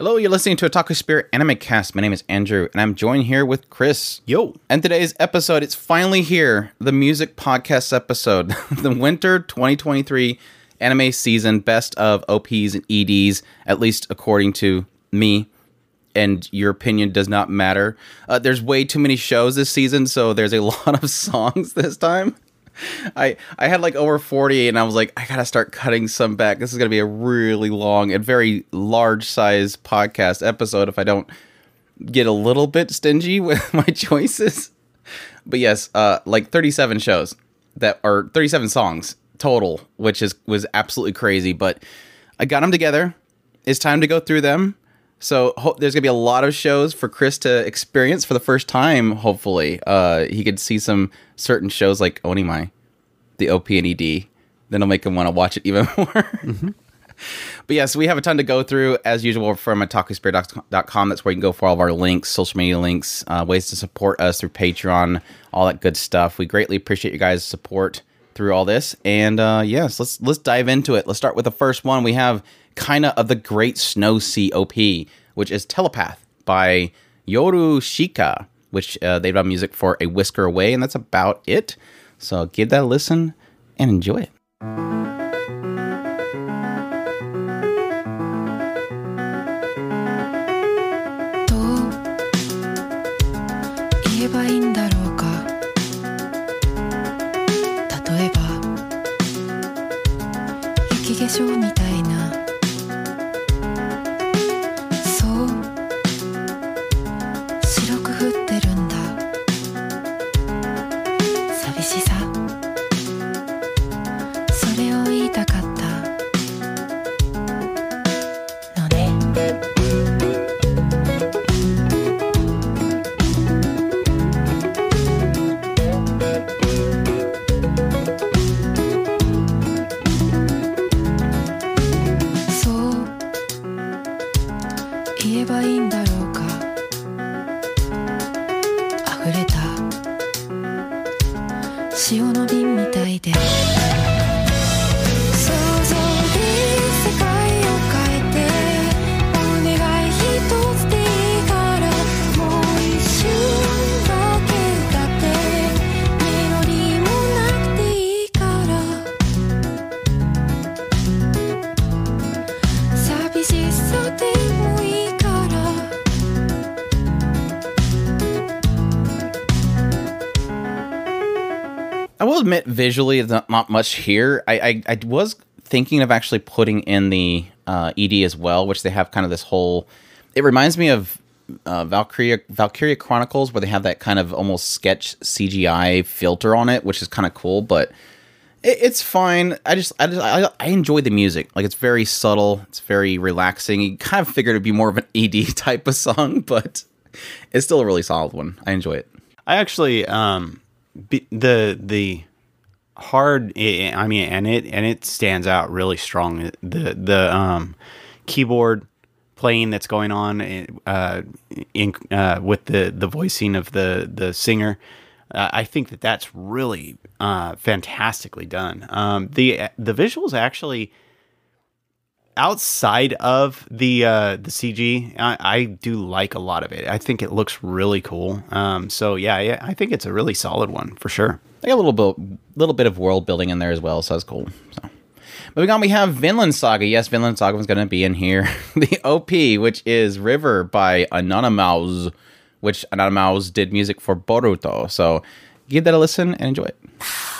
Hello, you're listening to Otaku Spirit Anime Cast. My name is Andrew, and I'm joined here with Chris. Yo. And today's episode, it's finally here, the music podcast episode, the winter 2023 anime season best of OPs and EDs, at least according to me. And your opinion does not matter. Uh, there's way too many shows this season, so there's a lot of songs this time. I I had like over 40 and I was like I got to start cutting some back. This is going to be a really long and very large size podcast episode if I don't get a little bit stingy with my choices. But yes, uh like 37 shows that are 37 songs total, which is was absolutely crazy, but I got them together. It's time to go through them. So ho- there's gonna be a lot of shows for Chris to experience for the first time. Hopefully, uh, he could see some certain shows like Onimai, the OP and ED. Then it'll make him want to watch it even more. Mm-hmm. but yes, we have a ton to go through as usual from otakuspirit.com. That's where you can go for all of our links, social media links, uh, ways to support us through Patreon, all that good stuff. We greatly appreciate you guys' support through all this. And uh, yes, let's let's dive into it. Let's start with the first one. We have Kaina of the Great Snow Sea OP, which is Telepath by Yorushika, which uh, they've done music for A Whisker Away, and that's about it. So give that a listen and enjoy it. Admit, visually, not, not much here. I, I, I was thinking of actually putting in the uh, ED as well, which they have kind of this whole. It reminds me of uh, Valkyria Valkyria Chronicles, where they have that kind of almost sketch CGI filter on it, which is kind of cool. But it, it's fine. I just I just I, I enjoy the music. Like it's very subtle. It's very relaxing. You kind of figured it'd be more of an ED type of song, but it's still a really solid one. I enjoy it. I actually um be, the the hard i I mean and it and it stands out really strong the the um keyboard playing that's going on uh in uh with the the voicing of the the singer uh, I think that that's really uh fantastically done um the the visuals actually outside of the uh, the CG, I, I do like a lot of it. I think it looks really cool. Um, so yeah, I think it's a really solid one for sure. Got a little bit, little bit of world building in there as well, so that's cool. So, moving on, we have Vinland Saga. Yes, Vinland Saga was going to be in here. the OP, which is River by Anonymouz, which Anonymouz did music for Boruto. So, give that a listen and enjoy it.「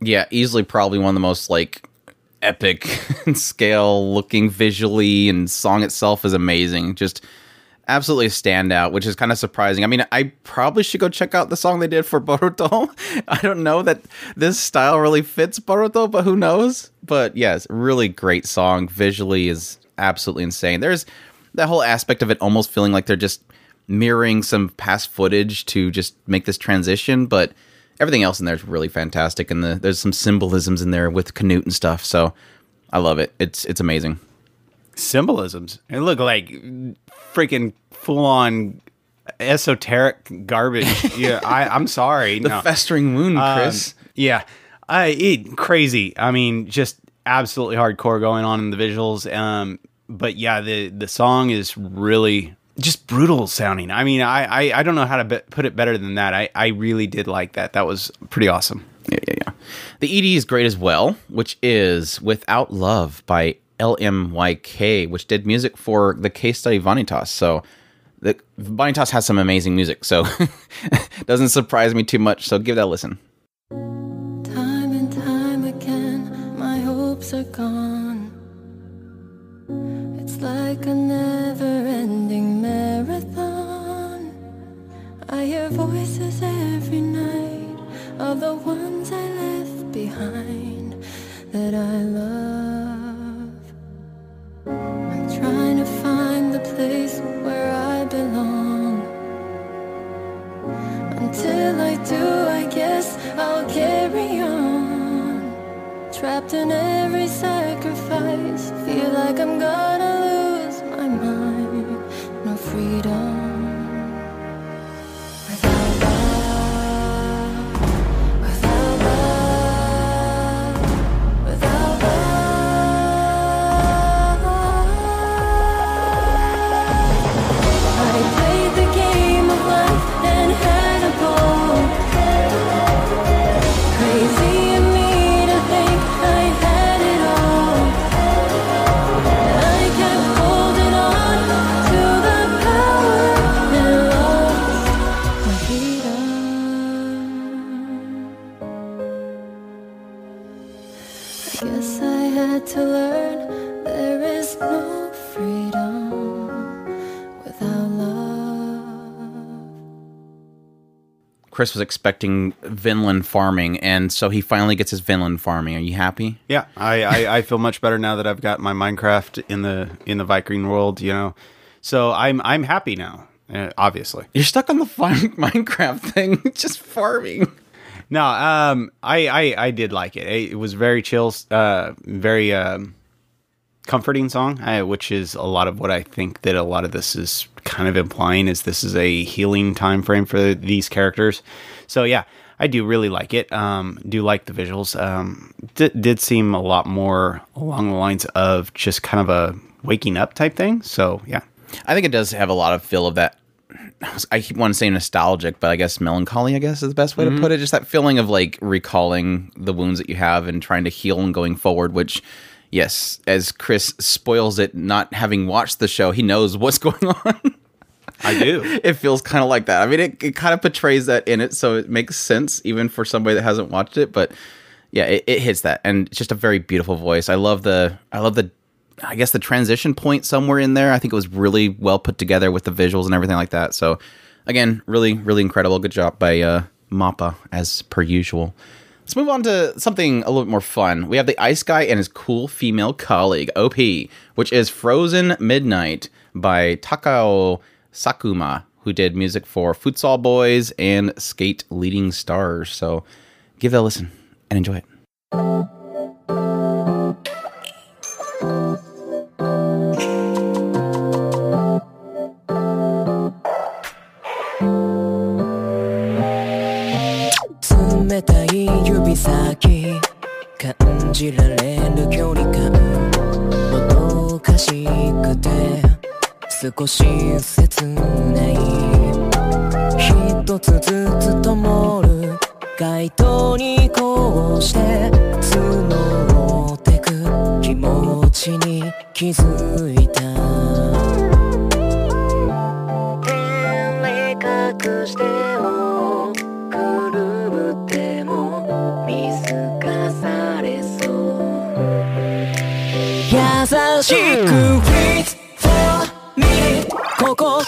Yeah, easily probably one of the most like epic and scale looking visually and song itself is amazing. Just absolutely a standout, which is kind of surprising. I mean, I probably should go check out the song they did for Boruto. I don't know that this style really fits Boruto, but who knows? But yes, really great song. Visually is absolutely insane. There's that whole aspect of it almost feeling like they're just mirroring some past footage to just make this transition, but everything else in there is really fantastic and the, there's some symbolisms in there with Canute and stuff. So I love it. It's it's amazing. Symbolisms. It look like freaking full on esoteric garbage. yeah, I, I'm sorry. The no. festering wound, Um, Chris. yeah, I it crazy. I mean, just absolutely hardcore going on in the visuals. Um, but yeah, the the song is really just brutal sounding. I mean, I I, I don't know how to be- put it better than that. I I really did like that. That was pretty awesome. Yeah, yeah, yeah. The ED is great as well, which is Without Love by LMYK, which did music for the case study Vanitas. So the Vanitas has some amazing music, so doesn't surprise me too much. So give that a listen. Time and time again, my hopes are gone. It's like a I hear voices every night of the ones I left behind that I love. Chris was expecting Vinland farming, and so he finally gets his Vinland farming. Are you happy? Yeah, I, I, I feel much better now that I've got my Minecraft in the in the Viking world. You know, so I'm I'm happy now. Uh, obviously, You're stuck on the Minecraft thing, just farming. no. Um, I, I I did like it. It, it was very chill, uh, very um, comforting song, uh, which is a lot of what I think that a lot of this is kind of implying is this is a healing time frame for these characters. So yeah, I do really like it. Um, do like the visuals. Um, d- did seem a lot more along the lines of just kind of a waking up type thing. So yeah, I think it does have a lot of feel of that. I keep wanting to say nostalgic, but I guess melancholy. I guess is the best way to put it. Just that feeling of like recalling the wounds that you have and trying to heal and going forward. Which, yes, as Chris spoils it, not having watched the show, he knows what's going on. I do. it feels kind of like that. I mean, it, it kind of portrays that in it, so it makes sense even for somebody that hasn't watched it. But yeah, it, it hits that, and it's just a very beautiful voice. I love the, I love the, I guess the transition point somewhere in there. I think it was really well put together with the visuals and everything like that. So again, really, really incredible. Good job by uh, Mappa as per usual. Let's move on to something a little bit more fun. We have the Ice Guy and his cool female colleague, OP, which is Frozen Midnight by Takao Sakuma, who did music for Futsal Boys and Skate Leading Stars. So give that a listen and enjoy it. 先感じられる距離感もどかしくて少し切ない一つずつ灯る街灯にこうして募ってく気持ちに気づいた。照れ隠して優しく Wait for me 心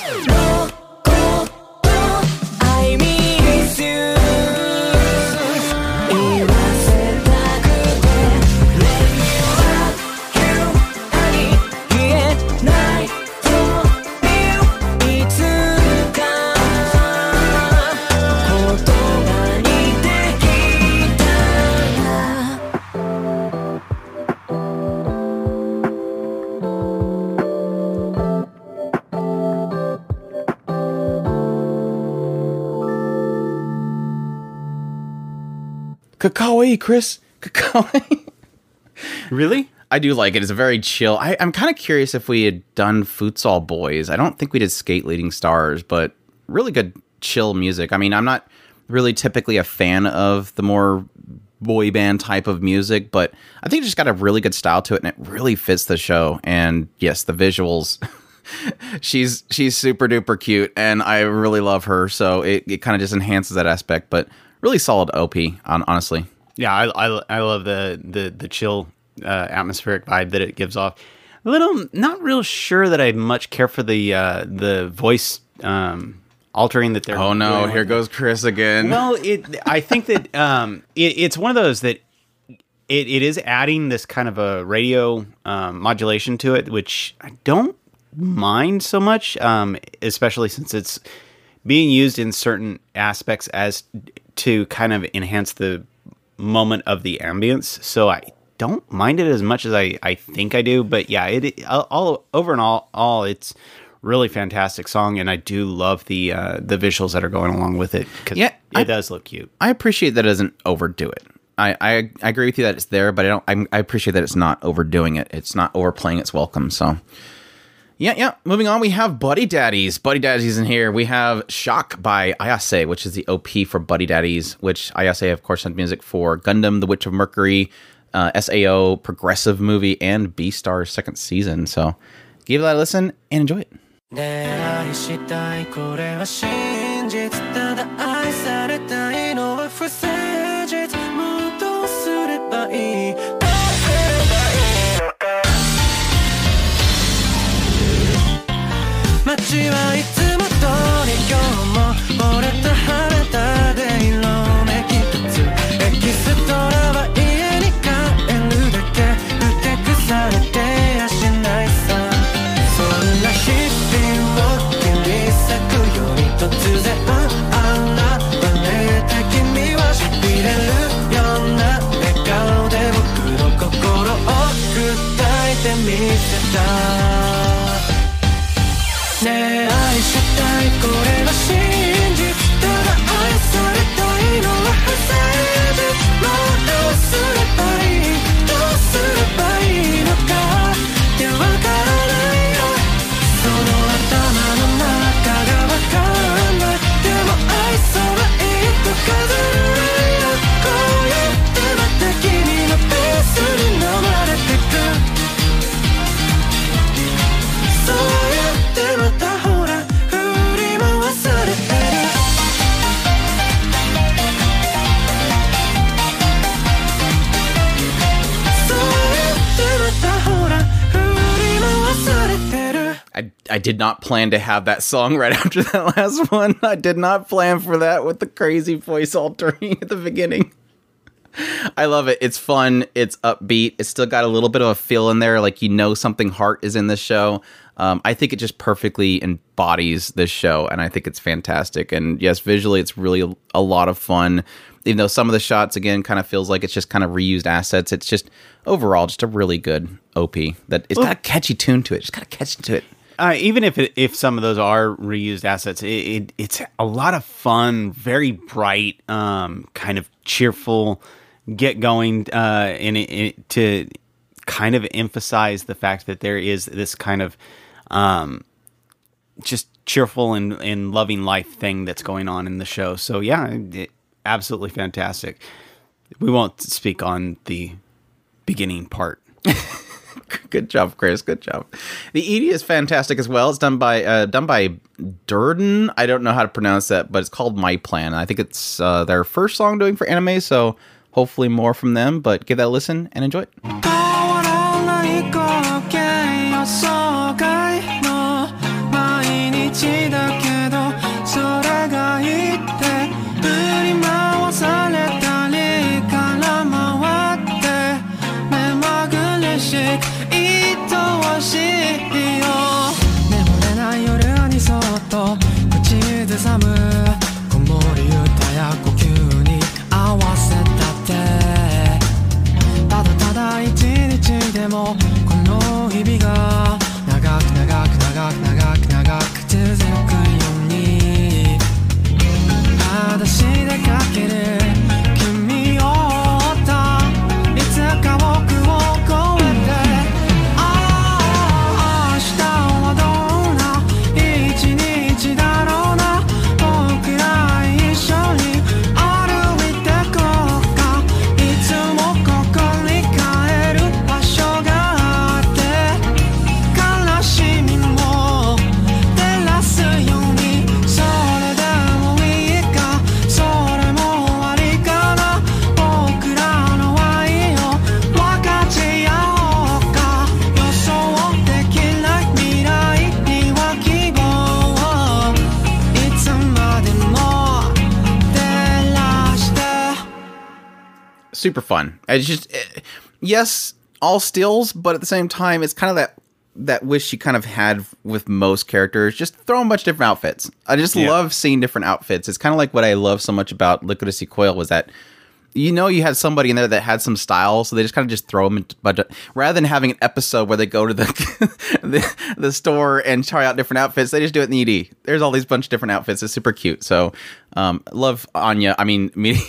Kakao, Chris. Really? I do like it. It's a very chill. I, I'm kind of curious if we had done Futsal Boys. I don't think we did Skate Leading Stars, but really good chill music. I mean, I'm not really typically a fan of the more boy band type of music, but I think it just got a really good style to it, and it really fits the show. And yes, the visuals. she's she's super duper cute, and I really love her. So it, it kind of just enhances that aspect. But really solid OP, on, honestly. Yeah, I, I, I love the the the chill uh, atmospheric vibe that it gives off. A little, not real sure that I much care for the uh, the voice um, altering that they're. Oh no, here goes Chris again. Well, it. I think that um, it, it's one of those that it, it is adding this kind of a radio um, modulation to it, which I don't mind so much, um, especially since it's being used in certain aspects as to kind of enhance the moment of the ambience. So I don't mind it as much as I, I think I do. But yeah, it all, over and all all it's really fantastic song, and I do love the uh, the visuals that are going along with it because Yeah, it I- does look cute. I appreciate that it doesn't overdo it. I, I, I agree with you that it's there, but I don't. I, I appreciate that it's not overdoing it. It's not overplaying its welcome. So, yeah, yeah. Moving on, we have Buddy Daddies. Buddy Daddies in here. We have "Shock" by Ayase, which is the OP for Buddy Daddies. Which Ayase, of course, sent music for Gundam: The Witch of Mercury, uh, Sao, Progressive Movie, and Beastars second season. So, give that a listen and enjoy it. 街はいつも通り今日も俺と晴れたで色めきつエキストラは家に帰るだけふてくされてやしないさ。そんな日々を切り裂くように突然現れた君は痺れるような笑顔で僕の心を砕いてみせた。Yeah. I, did not plan to have that song right after that last one. I did not plan for that with the crazy voice altering at the beginning. I love it. It's fun. It's upbeat. It's still got a little bit of a feel in there, like you know something heart is in this show. Um, I think it just perfectly embodies this show, and I think it's fantastic. And yes, visually, it's really a, lot of fun. Even though some of the shots, again, kind of feels like it's just kind of reused assets. It's just overall just a really good OP that it's got a catchy tune to it. Just got a catchy to it. Uh, even if it, if some of those are reused assets, it, it, it's a lot of fun, very bright, um, kind of cheerful, get going, uh, and to kind of emphasize the fact that there is this kind of um, just cheerful and, and loving life thing that's going on in the show. So yeah, it, absolutely fantastic. We won't speak on the beginning part. Good job, Chris. Good job. The ED is fantastic as well. It's done by uh, done by DURDN. I don't know how to pronounce that, but it's called My Plan. I think it's uh, their first song doing for anime, so hopefully more from them. But give that a listen and enjoy it. Super fun. It's just eh, yes, all stills, but at the same time, it's kind of that that wish you kind of had with most characters. Just throw a bunch of different outfits. I just Yeah. love seeing different outfits. It's kind of like what I love so much about Lycoris Recoil was that you know you had somebody in there that had some style, so they just kind of just throw them into but rather than having an episode where they go to the the, the store and try out different outfits, they just do it in the ED. There's all these bunch of different outfits. It's super cute. So um, love Anya. I mean, me.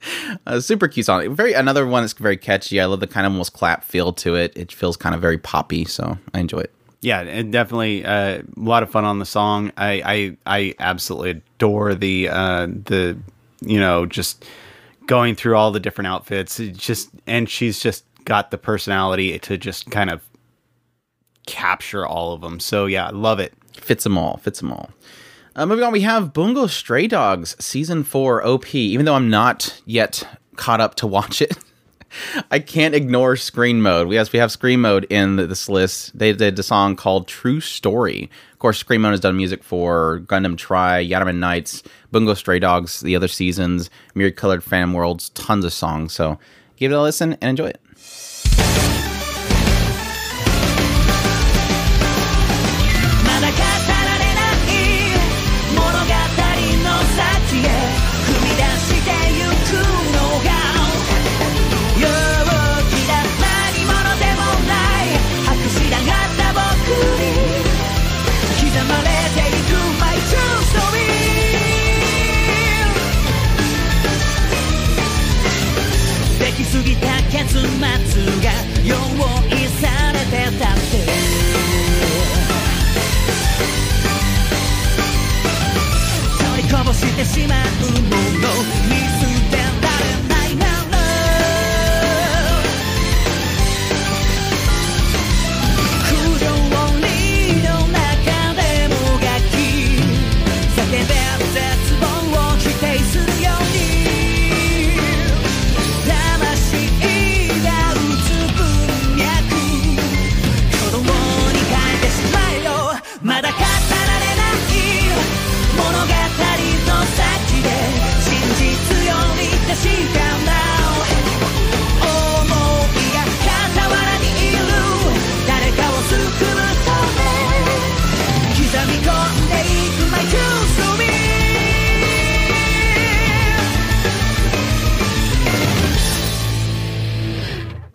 Uh, super cute song. Very another one that's very catchy. I love the kind of almost clap feel to it. It feels kind of very poppy, so I enjoy it. Yeah, and definitely uh, a lot of fun on the song. I I, I absolutely adore the uh, the you know just going through all the different outfits. It just and she's just got the personality to just kind of capture all of them. So yeah, I love it. Fits them all. Fits them all. Uh, moving on, we have Bungo Stray Dogs season four OP. Even though I'm not yet caught up to watch it, I can't ignore screen mode. Yes, we have screen mode in th- this list. They did a song called True Story. Of course, screen mode has done music for Gundam Try, Yanaman Nights, Bungo Stray Dogs, the other seasons, Myriad Colored Phantom Worlds, tons of songs. So give it a listen and enjoy it. してしまう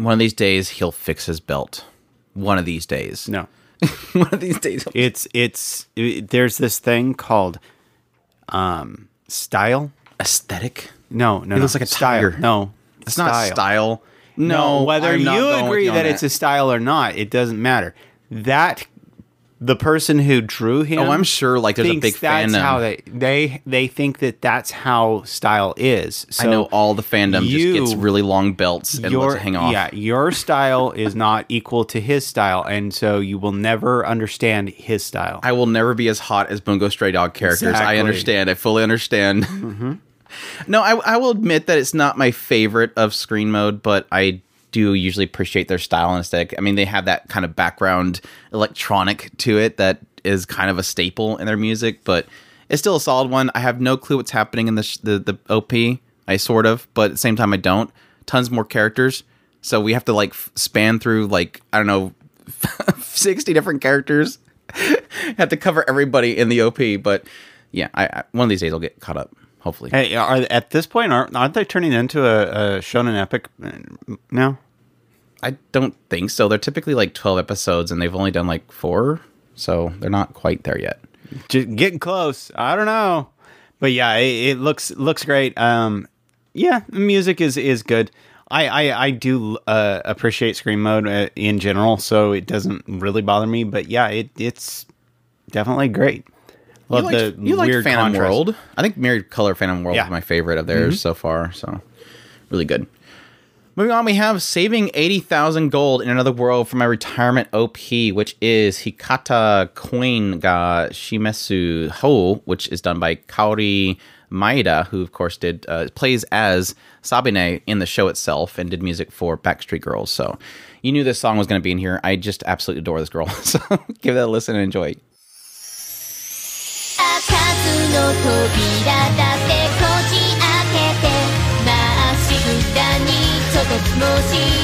One of these days, he'll fix his belt. One of these days. No, One of these days. it's it's it, there's this thing called um style. Aesthetic? No, no, He no. looks like a style. tiger. No, It's not style. No, No, whether I'm you agree on that, it's a style or not, it doesn't matter. That the person who drew him. Oh, I'm sure, like, there's a big that's fandom. How they they they think that that's how style is. So I know all the fandom you- just gets really long belts and your lets it hang off. yeah, your style is not equal to his style, and so you will never understand his style. I will never be as hot as Bungo Stray Dog characters. I understand. I fully understand. Mm-hmm. no, I, I will admit that it's not my favorite of screen mode, but I do usually appreciate their style and aesthetic. I mean, they have that kind of background electronic to it that is kind of a staple in their music, but it's still a solid one. I have no clue what's happening in the sh- the, the OP. I sort of, but at the same time, I don't. Tons more characters, so we have to like f- span through like I don't know, sixty different characters. have to cover everybody in the OP, but yeah, I, I one of these days I'll get caught up. Hopefully, Hey, are at this point aren't aren't they turning into a, a shonen epic now? I don't think so. They're typically like twelve episodes, and they've only done like four, so they're not quite there yet. Just getting close. I don't know, but yeah, it, it looks looks great. Um, yeah, the music is is good. I I, I do uh, appreciate screen mode uh, in general, so it doesn't really bother me. But yeah, it it's definitely great. Love you liked, the you weird Phantom contrast. World. I think Mirrored Color Phantom World Yeah. is my favorite of theirs so far. So really good. Moving on, we have saving eighty thousand gold in another world for my retirement OP, which is Hikatta Coin ga Shimesu Hou, which is done by Kaori Maeda, who of course did uh, plays as Sabine in the show itself and did music for Backstreet Girls. So you knew this song was going to be in here. I just absolutely adore this girl. So give that a listen and enjoy. かずの扉だってこじ開けて。まっしぐらにちょっとつもし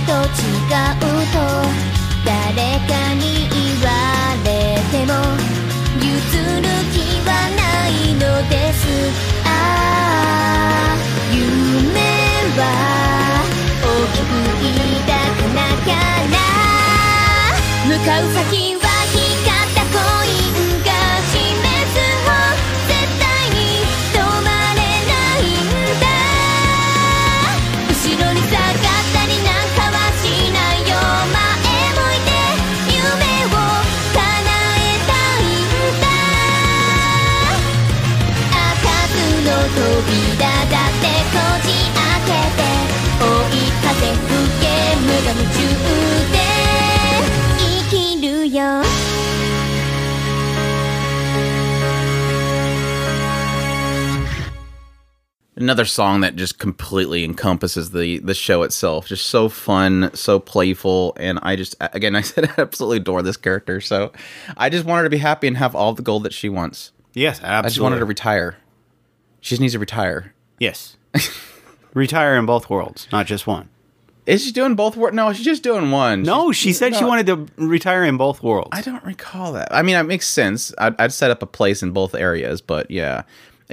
と違うと誰かに言われても譲る気はないのです。ああ夢は大きく抱かなきゃな。向かう先は another song that just completely encompasses the the show itself. Just so fun so playful and i just again i said i absolutely adore this character so i just want her to be happy and have all the gold that she wants. Yes, absolutely. i just want her to retire. She just needs to retire. Yes, retire in both worlds, not just one. Is she doing both wor- no she's just doing one. No, She's- she said she wanted to retire in both worlds. i don't recall that. I mean it makes sense. I'd, I'd set up a place in both areas but yeah.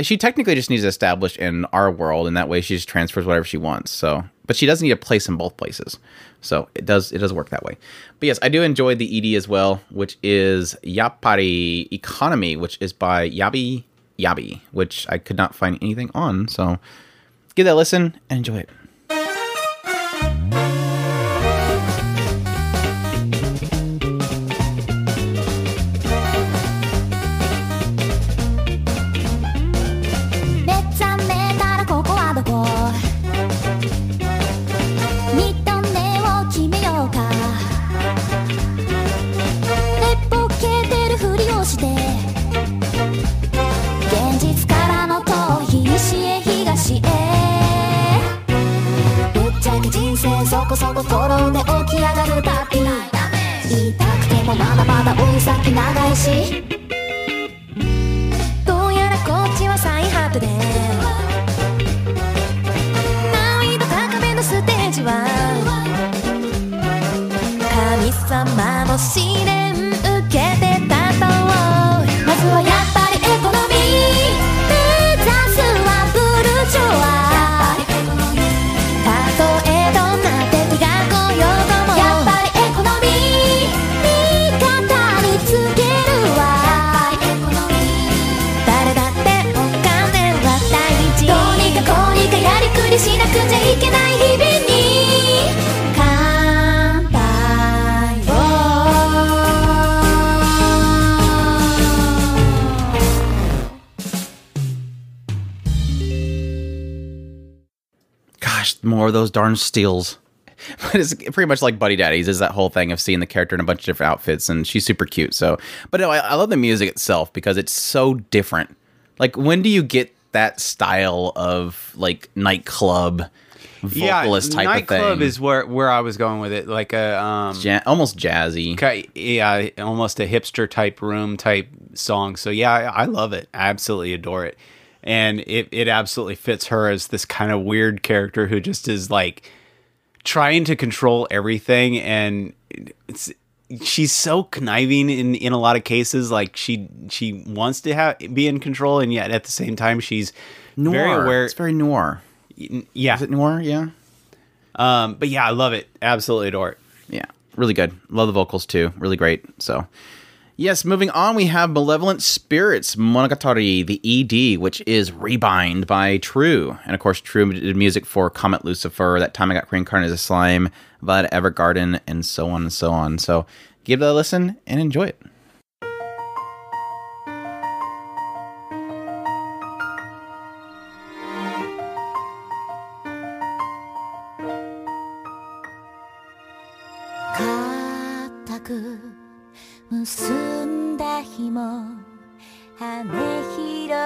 She technically just needs to establish in our world and that way she just transfers whatever she wants so. But she does need a place in both places so it does it does work that way. But yes i do enjoy the ed as well which is yappari economy which is by yabi yabi which i could not find anything on so give that a listen and enjoy it どうやらこっちは再発で more of those darn steals. But it's pretty much like Buddy Daddies is that whole thing of seeing the character in a bunch of different outfits, and she's super cute. So, but no, I, I love the music itself because it's so different. Like, when do you get that style of like nightclub vocalist type of nightclub thing. is where where I was going with it, like a um, ja- almost jazzy. ki- yeah, almost a hipster type room type song. So yeah, I, I love it. Absolutely adore it, and it it absolutely fits her as this kind of weird character who just is like trying to control everything, and it's she's so conniving in in a lot of cases. Like she she wants to have be in control, and yet at the same time she's Noir. very aware. It's very noir. yeah, Is it noir? Yeah. um, but yeah, I love it. Absolutely adore it. Yeah, really good. Love the vocals too. Really great. So, yes, moving on, we have Malevolent Spirits Monogatari, the ED, which is Rebind by True. And of course, True did music for Comet Lucifer, That Time I Got Reincarnated as a Slime, Violet Evergarden, and so on and so on. So, give it a listen and enjoy it.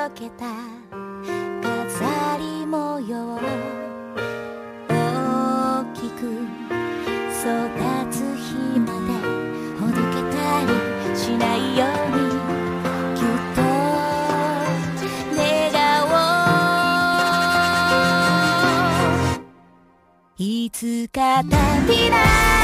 広げた飾り模様大きく育つ日までほどけたりしないようにぎゅっと願おう。いつか旅立つ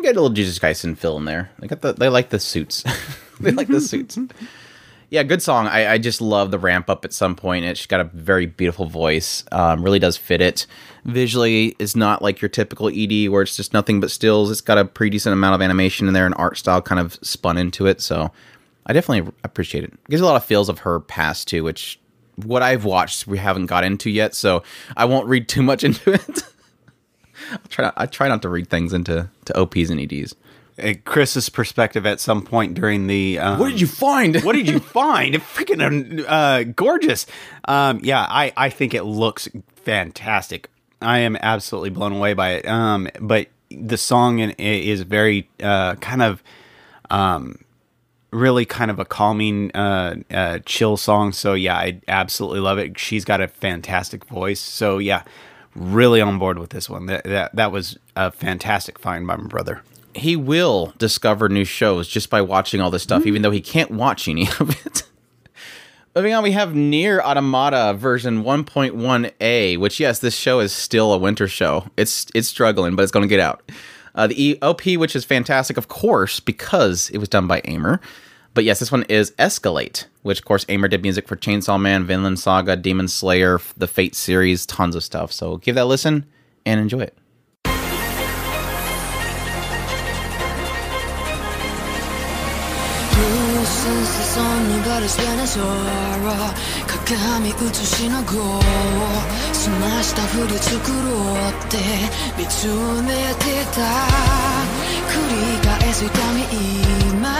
can get a little Jujutsu Kaisen fill in there. They got the they like the suits. they like the suits. Yeah, good song. I, I just love the ramp up at some point. It's got a very beautiful voice. Um, really does fit it. Visually, is not like your typical ED where it's just nothing but stills. It's got a pretty decent amount of animation in there and art style kind of spun into it. So I definitely appreciate it. Gives a lot of feels of her past too, which what I've watched we haven't got into yet. So I won't read too much into it. I try not, I try not to read things into to OPs and EDs. Uh, Chris's perspective at some point during the um, what did you find? what did you find? Freaking uh, gorgeous. Um, yeah, I, I think it looks fantastic. I am absolutely blown away by it. Um, but the song in, is very uh, kind of um, really kind of a calming, uh, uh, chill song. So yeah, I absolutely love it. She's got a fantastic voice. So yeah, really on board with this one. That that, that was a fantastic find by my brother. he will discover new shows just by watching all this stuff, even though he can't watch any of it. Moving on, we have Nier Automata version 1.1a, which yes, this show is still a winter show. It's it's struggling, but it's going to get out. Uh, the OP, which is fantastic, of course, because it was done by Aimer. But yes, this one is Escalate, which of course Aimer did music for Chainsaw Man, Vinland Saga, Demon Slayer, the Fate series, tons of stuff. So give that a listen and enjoy it. がるスペネソーラ鏡写しの号を澄ましたふり作ろうって見つめてた繰り返す痛み今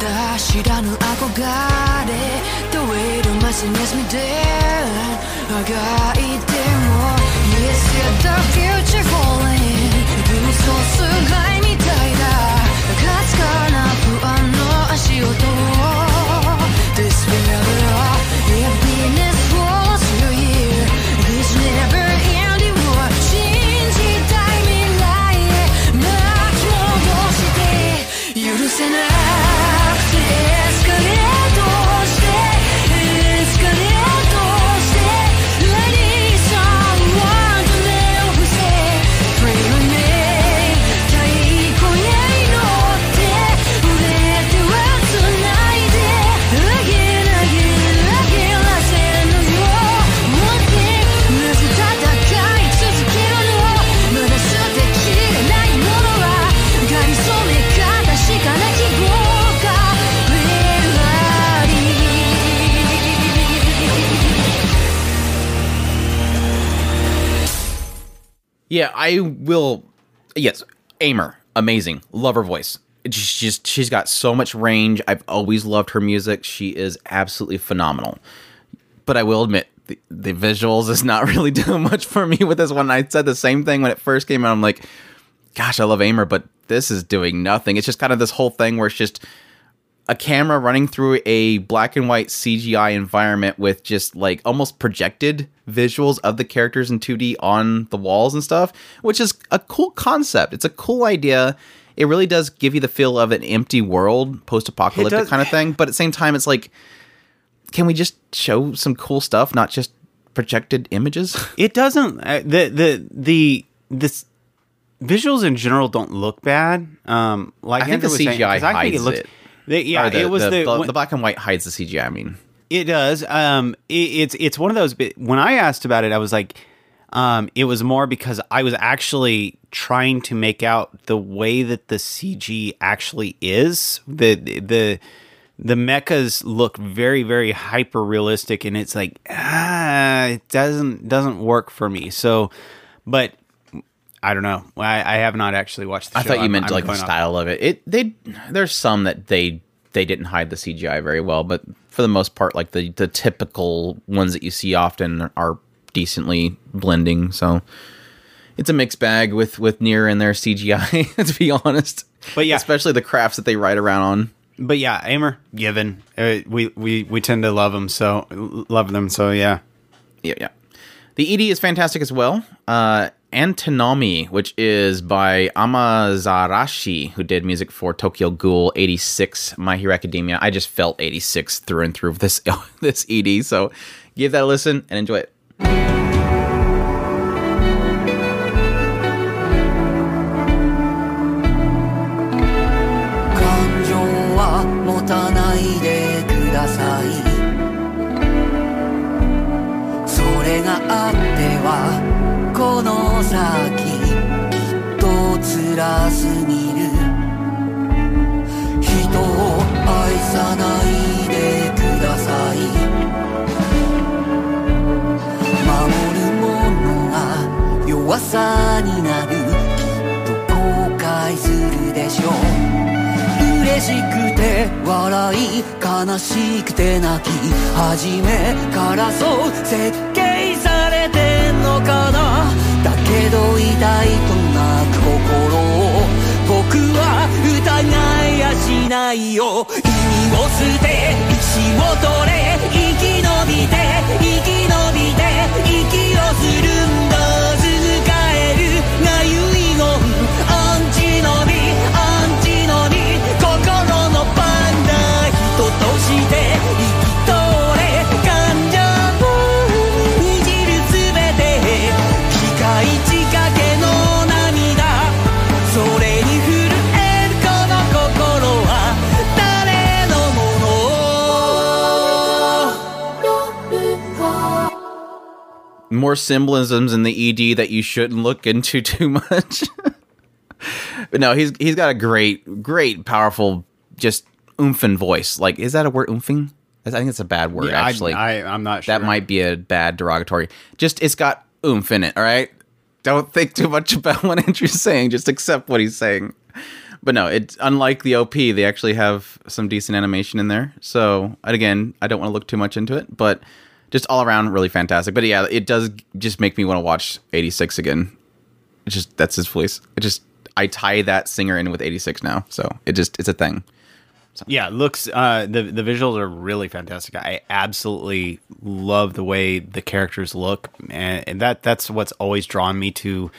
だ知らぬ憧れ The way the messiness me. dead あがいても Yes, yeah, the future falling 嘘すらいみたいだかすかな不安の足音を Despair Yeah, I will. Yes, Aimer, amazing. Love her voice. She's just she's got so much range. I've always loved her music. She is absolutely phenomenal. But I will admit, the, the visuals is not really doing much for me with this one. I said the same thing when it first came out. I'm like, gosh, I love Aimer, but this is doing nothing. It's just kind of this whole thing where it's just a camera running through a black and white CGI environment with just like almost projected visuals of the characters in 2D on the walls and stuff, which is a cool concept. It's a cool idea. It really does give you the feel of an empty world, post apocalyptic kind of thing. But at the same time, it's like, can we just show some cool stuff, not just projected images? It doesn't uh, the the the this visuals in general don't look bad. Um, like I think Andrew the was saying, CGI think hides it. The- yeah, the, it was the, the, when- the black and white hides the CGI. I mean, It does. Um, it, it's it's one of those. Bit, when I asked about it, I was like, um, it was more because I was actually trying to make out the way that the CG actually is. The the the mechas look very very hyper realistic, and it's like ah, it doesn't doesn't work for me. So, but. I don't know. I, I have not actually watched the I show. thought you I'm- meant I'm like the going off- style of it. It they there's some that they they didn't hide the CGI very well, but for the most part, like the the typical ones that you see often are decently blending. So it's a mixed bag with with Nier and their CGI. to be honest, But yeah. especially the crafts that they ride around on. But yeah, Aimer, given uh, we we we tend to love them so love them so yeah. Yeah, yeah. The ED is fantastic as well. Uh, Antinomy, which is by Amazarashi, who did music for Tokyo Ghoul 86, My Hero Academia. I just felt 86 through and through with this this ED, so give that a listen and enjoy it. 感情は持たないでくださいそれがあっては この先きっと辛すぎる人を愛さないでください。守るものが弱さになる。きっと後悔するでしょう。嬉しくて笑い悲しくて泣き初めからそう計されてんのかなだけど痛いと泣く心を僕は疑いやしないよ。意味を捨て石を取れ生き延びて生き延びて息をする More symbolisms in the ED that you shouldn't look into too much. but no, he's he's got a great, great, powerful, just oomphin voice. Like, is that a word? Oomphin? I think it's a bad word. Yeah, I- actually, I, I'm not sure. that might be a bad derogatory. Just it's got oomph in it. All right, don't think too much about what Andrew's saying. Just accept what he's saying. But no, it's unlike the OP. They actually have some decent animation in there. So and again, I don't want to look too much into it, but just all around really fantastic. But yeah, it does just make me want to watch 86 again. Just that's his voice. It just I tie that singer in with 86 now. So it just it's a thing. Yeah, looks uh the the visuals are really fantastic. I absolutely love the way the characters look and, and that that's what's always drawn me to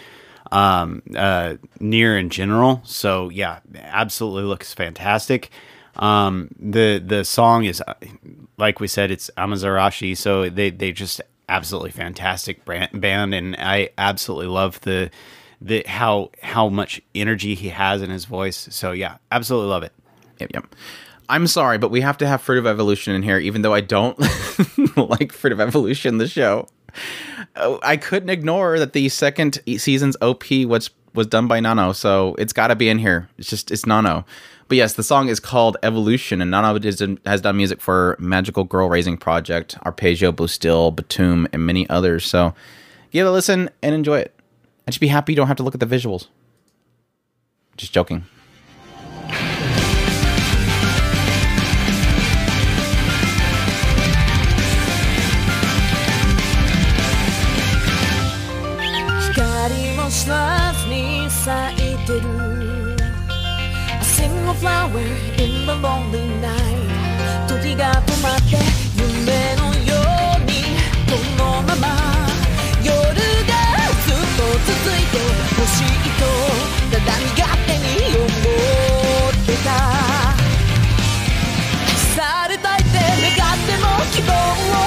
um uh Nier in general. So yeah, absolutely looks fantastic. Um the the song is like we said it's Amazarashi, so they they just absolutely fantastic brand, band and I absolutely love the the how how much energy he has in his voice. So yeah, absolutely love it. Yep, yep. I'm sorry, but we have to have Fruit of Evolution in here, even though I don't like Fruit of Evolution, the show. Oh, I couldn't ignore that the second season's OP was was done by Nano, so it's got to be in here. It's just it's Nano. But yes, the song is called Evolution, and Nano has done music for Magical Girl Raising Project, Arpeggio, Bustil, Batum, and many others. So give it a listen and enjoy it. And just be happy you don't have to look at the visuals. Just joking. Single flower in the lonely night」「時が止まって夢のようにこのまま」「夜がずっと続いてほしいとただ身勝手に思ってた」されたいって願っても希望を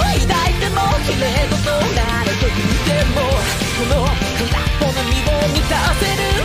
抱いても綺麗事なれと言ってもこの空っぽの身を満たせる。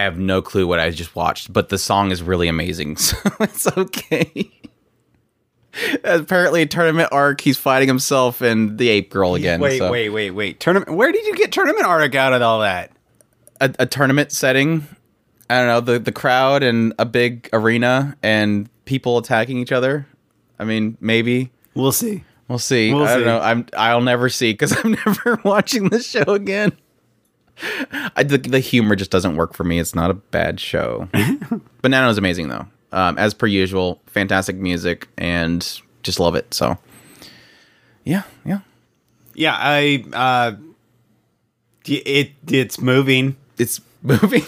I have no clue what I just watched, but the song is really amazing, so it's okay. Apparently, tournament arc, he's fighting himself and the ape girl again. Wait, so- wait, wait, wait. Tournament. Where did you get tournament arc out of all that? A, a tournament setting. I don't know the the crowd and a big arena and people attacking each other. I mean, maybe We'll see. we'll see. We'll I don't see. know. I'm I'll never see because I'm never watching the show again. I, the, the humor just doesn't work for me. It's not a bad show. Banana is amazing though. Um, as per usual, fantastic music and just love it. So, yeah, yeah, Yeah, I. uh It it's moving. it's moving.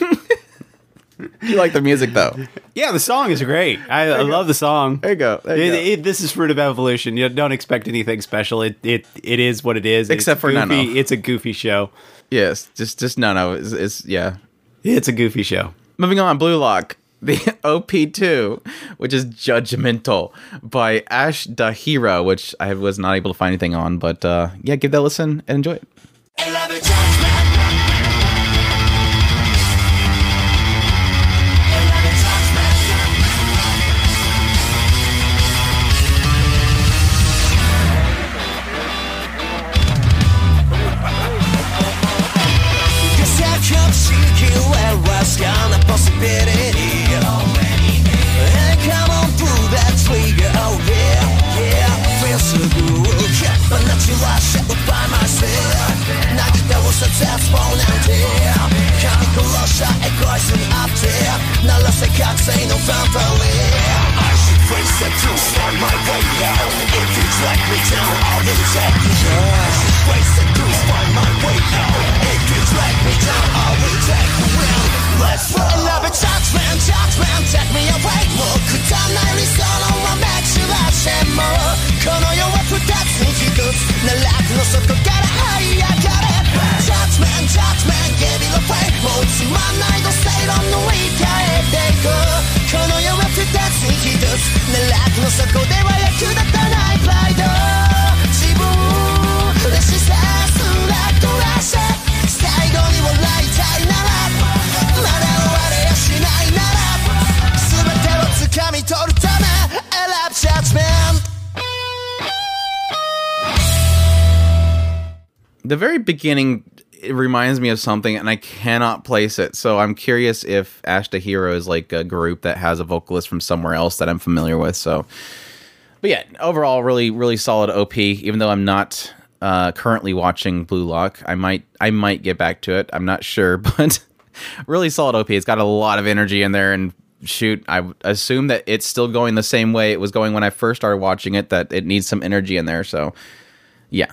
you like the music though? Yeah, the song is great. I, I love the song. There you go. There you It, go. it, this is Fruit of Evolution. You don't expect anything special. It it it is what it is. Except It's for goofy. Nano. It's a goofy show. Yes, just just no, no. It's, it's yeah. It's a goofy show. Moving on, Blue Lock, the OP2, which is Judgmental by ASH DA HERO, which I was not able to find anything on, but uh, yeah, give that a listen and enjoy it. Beginning it reminds me of something, and I cannot place it. So I'm curious if Ash Hero is like a group that has a vocalist from somewhere else that I'm familiar with. So, but yeah, overall, really, really solid OP. Even though I'm not uh, currently watching Blue Lock, I might, I might get back to it. I'm not sure, but really solid OP. It's got a lot of energy in there, and shoot, I assume that it's still going the same way it was going when I first started watching it. That it needs some energy in there. So, yeah.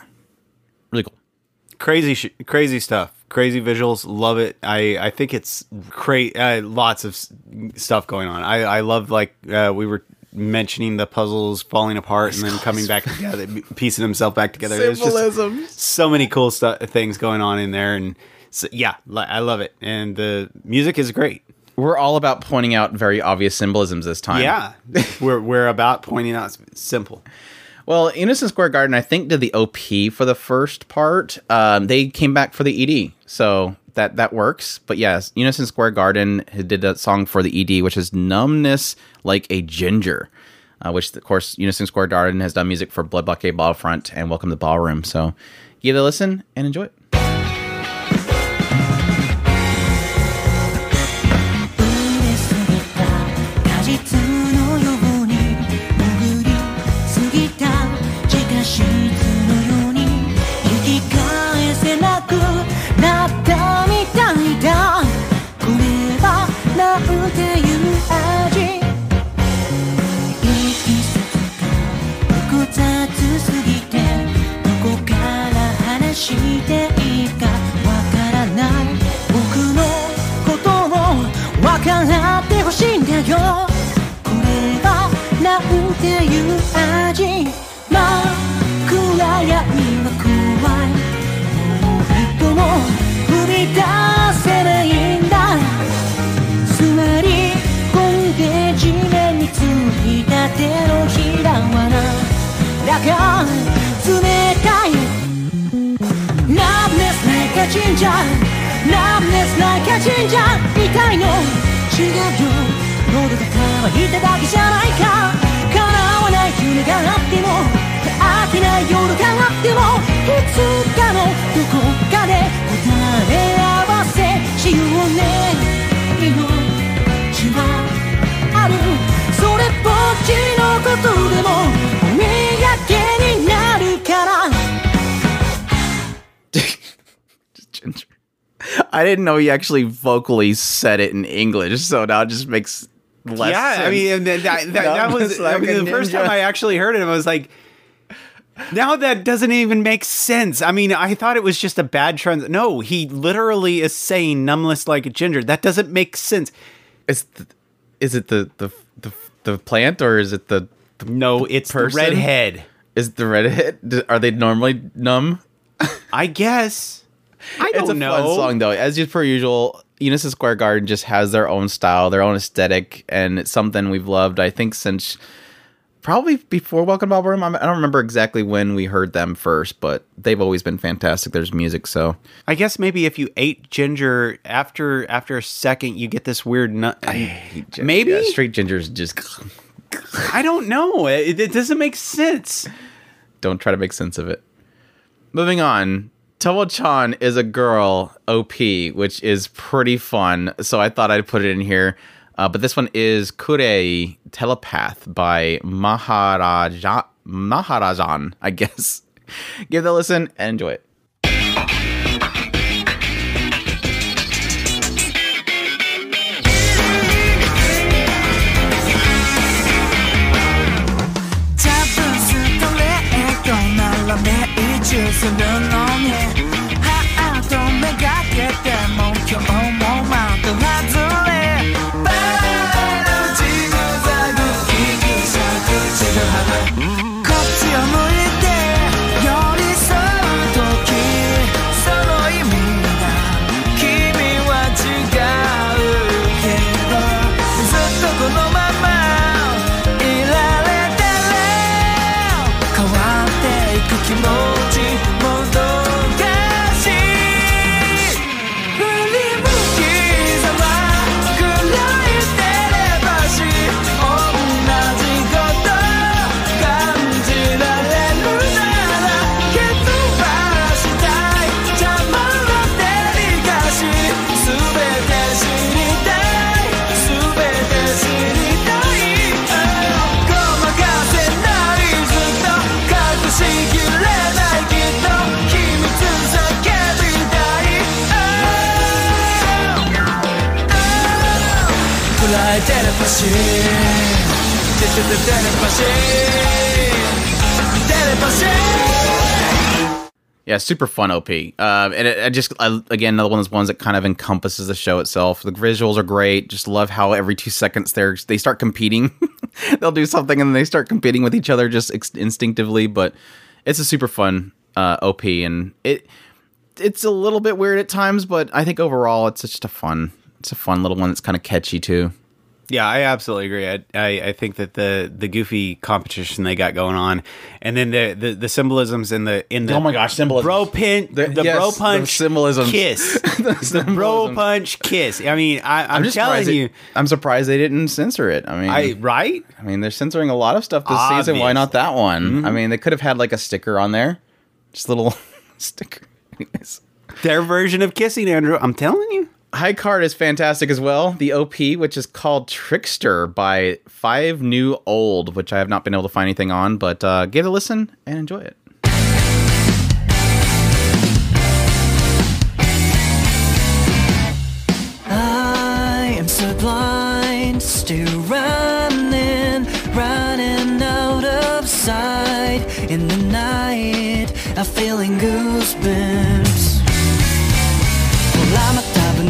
Crazy sh- crazy stuff crazy visuals love it i i think it's great. uh, lots of s- stuff going on i i love like uh, we were mentioning the puzzles falling apart and then coming back together piecing himself back together Symbolism. so many cool stuff things going on in there and So, yeah, I love it, and the music is great. We're all about pointing out very obvious symbolisms this time. Yeah, we're we're about pointing out simple. Well, Unison Square Garden, I think, did the OP for the first part. Um, they came back for the ED, so that that works. But yes, Unison Square Garden did a song for the ED, which is "Numbness Like a Ginger," uh, which of course Unison Square Garden has done music for Blood Blockade Battlefront and Welcome to the Ballroom. So give it a listen and enjoy it. ていう味真っ暗闇は怖い。もう一歩も踏み出せないんだ。座り込んで地面についた手のひらはな。んだか冷たい。Numbness like a ginger Numbness like a ginger 痛いの。違うよ喉が渇いただけじゃないか。夢があっても飽きない夜があってもいつかのどこかで答え合わせしようね命はあるそれっぽっちのことでもお土産になるから Ginger. I didn't know he actually vocally said it in English, so now it just makes less. yeah, I sense. mean that, that, that, that was like I mean, a the first time I actually heard it, I was like, now that doesn't even make sense. I mean, I thought it was just a bad trend. No, he literally is saying "numbness like a ginger." That doesn't make sense. is the, is it the, the the the plant or is it the, the No, it's person? the redhead. is the redhead? Do- Are they normally numb? I guess. I don't it's a know. fun song though. As just per usual, Unison Square Garden just has their own style, their own aesthetic, and it's something we've loved. I think since probably before Welcome to Ballroom. I'm- don't remember exactly when we heard them first, but they've always been fantastic. There's music, so I guess maybe if you ate ginger after after a second, you get this weird nut. maybe yeah, straight gingers just I don't know. It, it doesn't make sense. don't try to make sense of it. Moving on, Tomo-chan is a girl OP, which is pretty fun. So I thought I'd put it in here. Uh, but this one is Kurae Telepath by Maharaja Maharajan, I guess. Give it a listen and enjoy it. 命中するのにハートめがけても今日 Yeah, super fun OP. Uh, and I just I, again another one of those ones that kind of encompasses the show itself. The visuals are great. Just love how every two seconds they they start competing. They'll do something and then they start competing with each other just ex- instinctively. But it's a super fun uh, OP, and it it's a little bit weird at times, but I think overall it's just a fun it's a fun little one that's kind of catchy too. Yeah, I absolutely agree. I, I, I think that the the goofy competition they got going on, and then the the, the symbolisms in the in the Oh my gosh, symbolisms. bro pin the, the yes, bro punch symbolism kiss the, bro punch kiss. I mean, I, I'm, I'm just telling you, It, I'm surprised they didn't censor it. I mean, I right. I mean, they're censoring a lot of stuff this season. Why not that one? I mm-hmm. mean, they could have had like a sticker on there, just a little sticker. Anyways. Their version of kissing, Andrew. I'm telling you. High card is fantastic as well. The OP, which is called Trickster by Five New Old, which I have not been able to find anything on, but uh, give it a listen and enjoy it. I am so blind, still running, running out of sight. In the night, feeling goosebumps.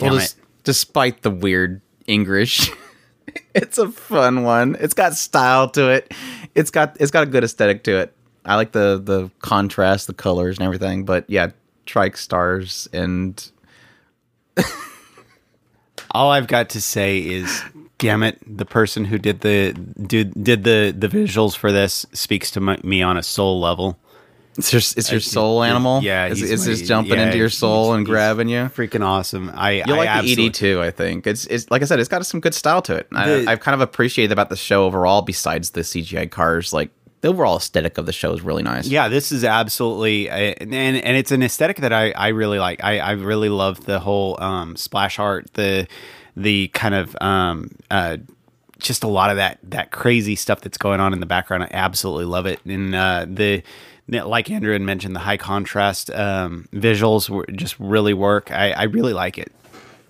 Well, Damn des- despite the weird English, it's a fun one. It's got style to it. It's got it's got a good aesthetic to it. I like the the contrast, the colors, and everything. But yeah, trike stars and All I've got to say is, damn it, the person who did the did did the the visuals for this speaks to my, me on a soul level. It's your it's your soul animal. Yeah, it's, he's it's my- just jumping yeah, into your soul and grabbing you. Freaking awesome! I You I like absolutely- the ED too, I think. It's it's like I said, it's got some good style to it. I, The- I've kind of appreciated about the show overall. Besides the CGI cars, like the overall aesthetic of the show is really nice. Yeah, this is absolutely, uh, and and it's an aesthetic that I, I really like. I, I really love the whole um, splash art, the the kind of um, uh, just a lot of that that crazy stuff that's going on in the background. I absolutely love it, and uh, the like Andrew had mentioned, the high contrast um, visuals were, just really work. I, I really like it.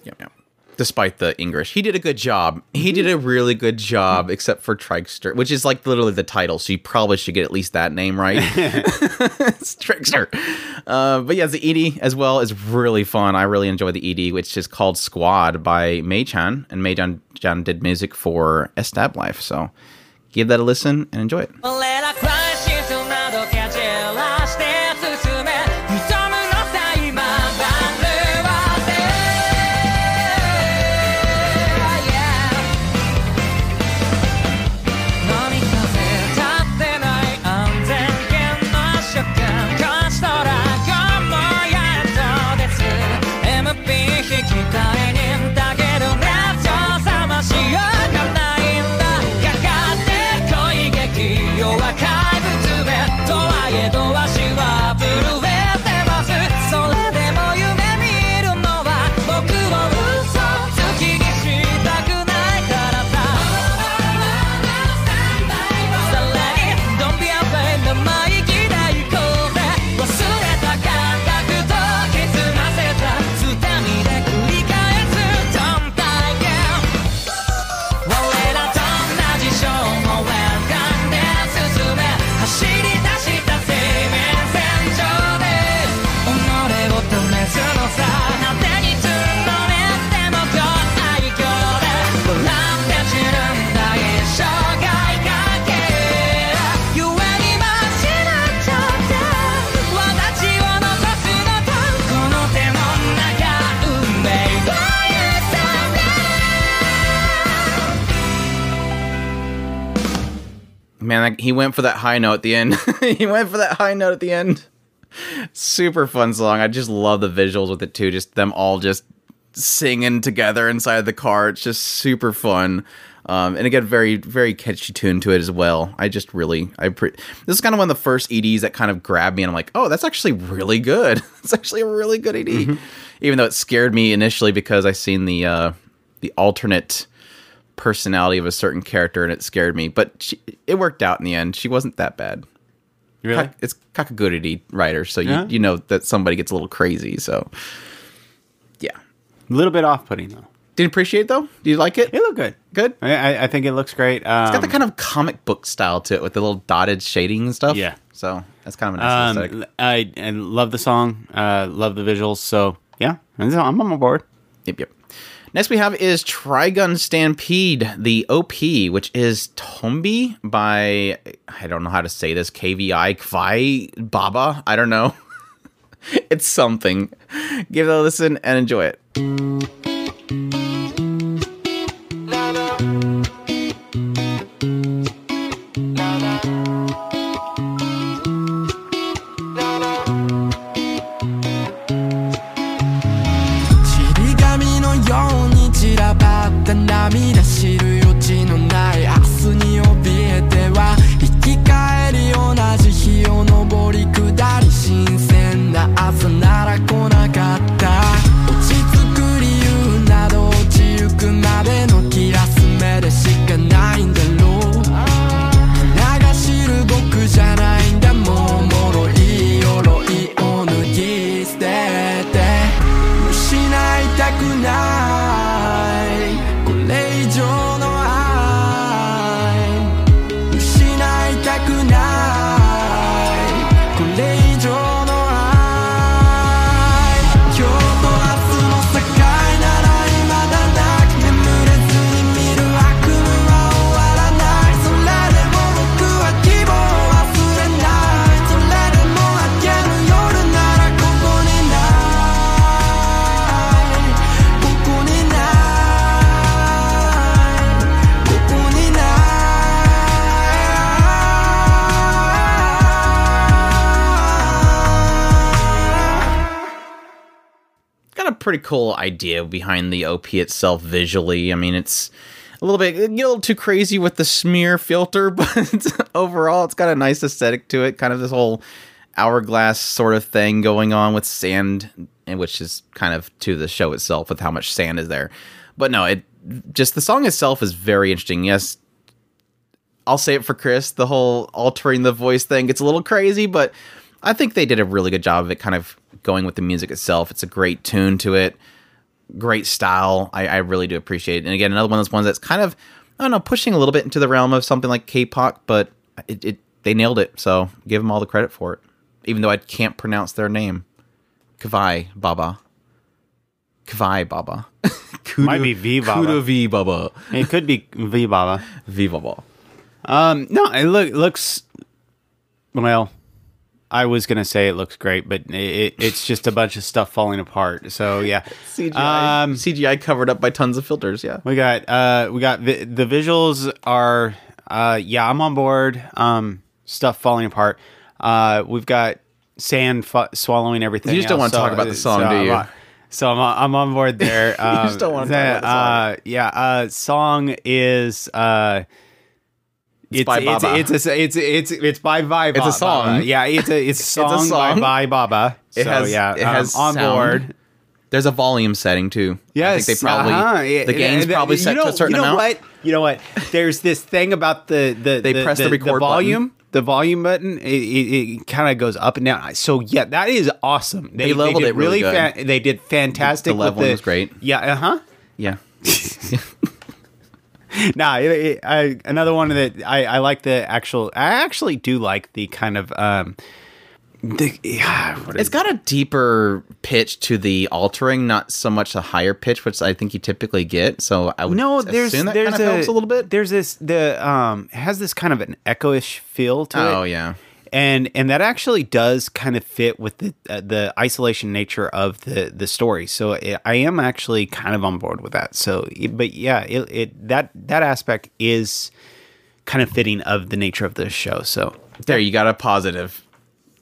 Yep, yep. Despite the English, he did a good job. He did a really good job, except for Trickster, which is like literally the title. So you probably should get at least that name right. it's Trickster. Uh, but yeah, the ED as well is really fun. I really enjoy the ED, which is called Squad by Meychan, and Meychan Chan did music for Estab Life. So give that a listen and enjoy it. 俺 He went for that high note at the end. he went for that high note at the end. Super fun song. I just love the visuals with it too. Just them all just singing together inside the car. It's just super fun. Um, and again, very, very catchy tune to it as well. I just really, I pre- this is kind of one of the first EDs that kind of grabbed me, and I'm like, oh, that's actually really good. it's actually a really good ED, even though it scared me initially because I seen the uh, the alternate personality of a certain character, and it scared me. But she, it worked out in the end. She wasn't that bad. Really? Kak- it's Kakegurui writer, so you, Yeah? you know that somebody gets a little crazy. So, yeah. A little bit off-putting though. Did you appreciate it, though? Do you like it? It looked good. Good. I, I, think it looks great. Um, It's got the kind of comic book style to it with the little dotted shading and stuff. Yeah. So that's kind of a nice um, aesthetic. I, I love the song. Uh, love the visuals. So yeah, I'm on my board. Yep, yep. Next we have is Trigun Stampede, the OP, which is Tombi by I don't know how to say this, KVI Kvai Baba. I don't know. it's something. Give it a listen and enjoy it.「collega. Pretty cool idea behind the OP itself visually. I mean, it's a little bit a little too crazy with the smear filter, but overall, it's got a nice aesthetic to it. Kind of this whole hourglass sort of thing going on with sand, and which is kind of to the show itself with how much sand is there. But no, it just the song itself is very interesting. Yes, I'll say it for Chris. The whole altering the voice thing gets a little crazy, but I think they did a really good job of it kind of going with the music itself. It's a great tune to it, great style. I, I really do appreciate it. And again, another one of those ones that's kind of, I don't know, pushing a little bit into the realm of something like K-pop, but it, it they nailed it. So give them all the credit for it, even though I can't pronounce their name. Kavai Baba. Kavai Baba. Might be V Baba. Kuda V Baba. It could be V Baba. V Baba. Um, no, it look looks well. I was gonna say it looks great, but it, it, it's just a bunch of stuff falling apart. So yeah, CGI, Um, CGI covered up by tons of filters. Yeah. we got uh, we got vi- the visuals are uh, yeah, I'm on board. Um, stuff falling apart. Uh, we've got sand fu- swallowing everything. You just don't wanna talk about the song, do I'm you? on- so I'm on, I'm on board there. Um, just don't wanna talk about the song. Uh, yeah, uh, song is It's, by it's, Baba. it's, a, it's it's it's by Vi Baba. a song. Yeah, it's a it's a song, song. by Baba. It so, has- yeah, it has um, on sound. board. There's a volume setting too. Yes, I think they probably uh-huh. Yeah, the game's and- probably you set know, to a certain you know amount. What? You know what? There's this thing about the the They press the record volume. The volume button, it, it, it kind of goes up and down. So yeah, that is awesome. They leveled did it really good. Fa- they did fantastic. The with leveling was great. Yeah. Uh huh. Yeah. Nah, it, it, I, another one that I, I like the actual. I actually do like the kind of um. The, yeah, what is It's got a deeper pitch to the altering, not so much a higher pitch, which I think you typically get. So I would no there's there's kind of a, helps a little bit. there's this the um has this kind of an echoish feel to it Oh yeah. And and that actually does kind of fit with the uh, the isolation nature of the the story so it, i am actually kind of on board with that so but yeah it, it that that aspect is kind of fitting of the nature of this show. So There, you got a positive.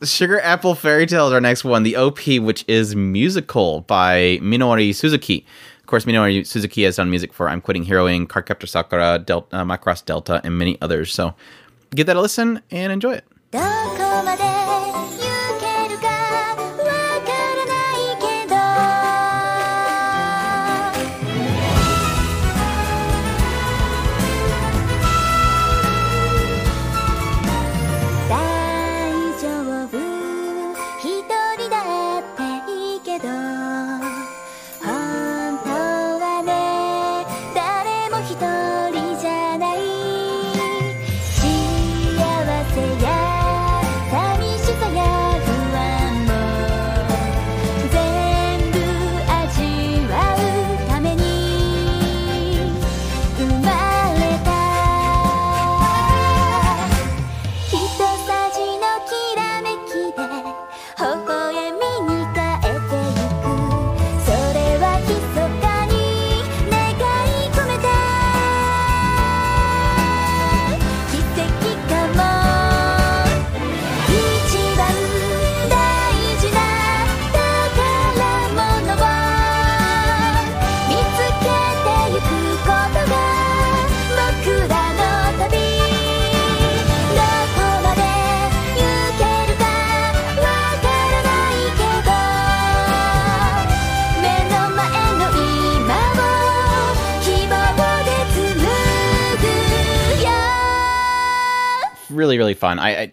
Sugar Apple Fairy Tale is our next one. The OP, which is musical by Minori Suzuki. Of course, Minori Suzuki has done music for I'm Quitting Heroing, Cardcaptor Sakura, Del- uh, Macross Delta, and many others. So give that a listen and enjoy it. どこまで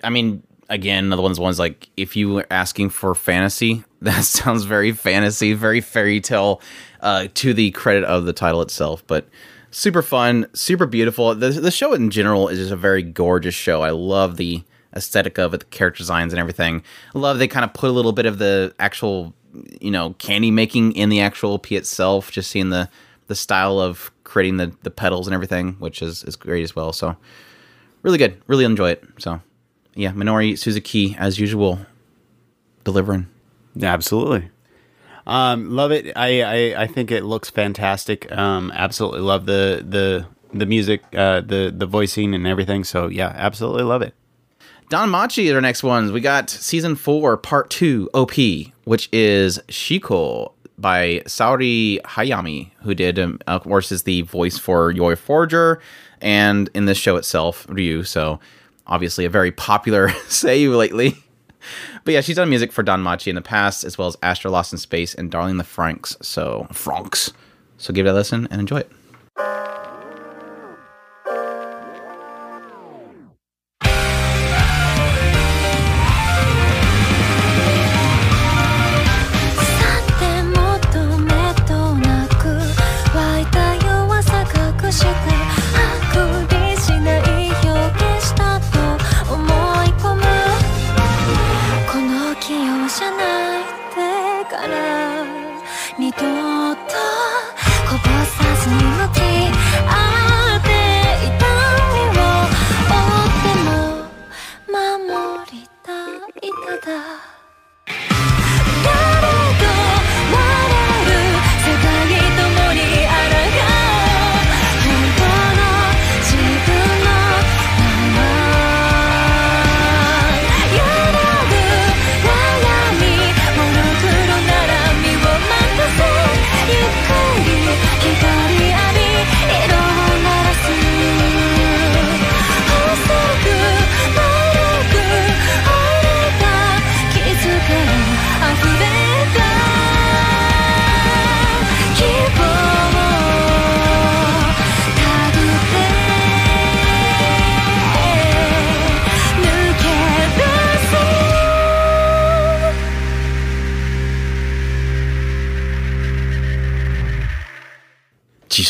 I, mean again another one's ones like if you were asking for fantasy that sounds very fantasy very fairy tale uh to the credit of the title itself but super fun super beautiful the, the show in general is just a very gorgeous show i love the aesthetic of it the character designs and everything i love they kind of put a little bit of the actual you know candy making in the actual p itself just seeing the the style of creating the the petals and everything which is is great as well so really good. Really enjoy it. So, yeah, Minori Suzuki as usual, delivering. Absolutely. Um, love it. I, I, I think it looks fantastic. Um, absolutely love the the the music, uh, the the voicing and everything. So yeah, absolutely love it. DanMachi is our next ones. We got season four, part two, OP, which is Shikou by Saori Hayami, who did, um, of course, is the voice for Yor Forger, and in this show itself, Ryu. So obviously a very popular Seiyu lately. But yeah, she's done music for DanMachi in the past, as well as Astra Lost in Space and Darling the Franxx. So Franxx. So give it a listen and enjoy it.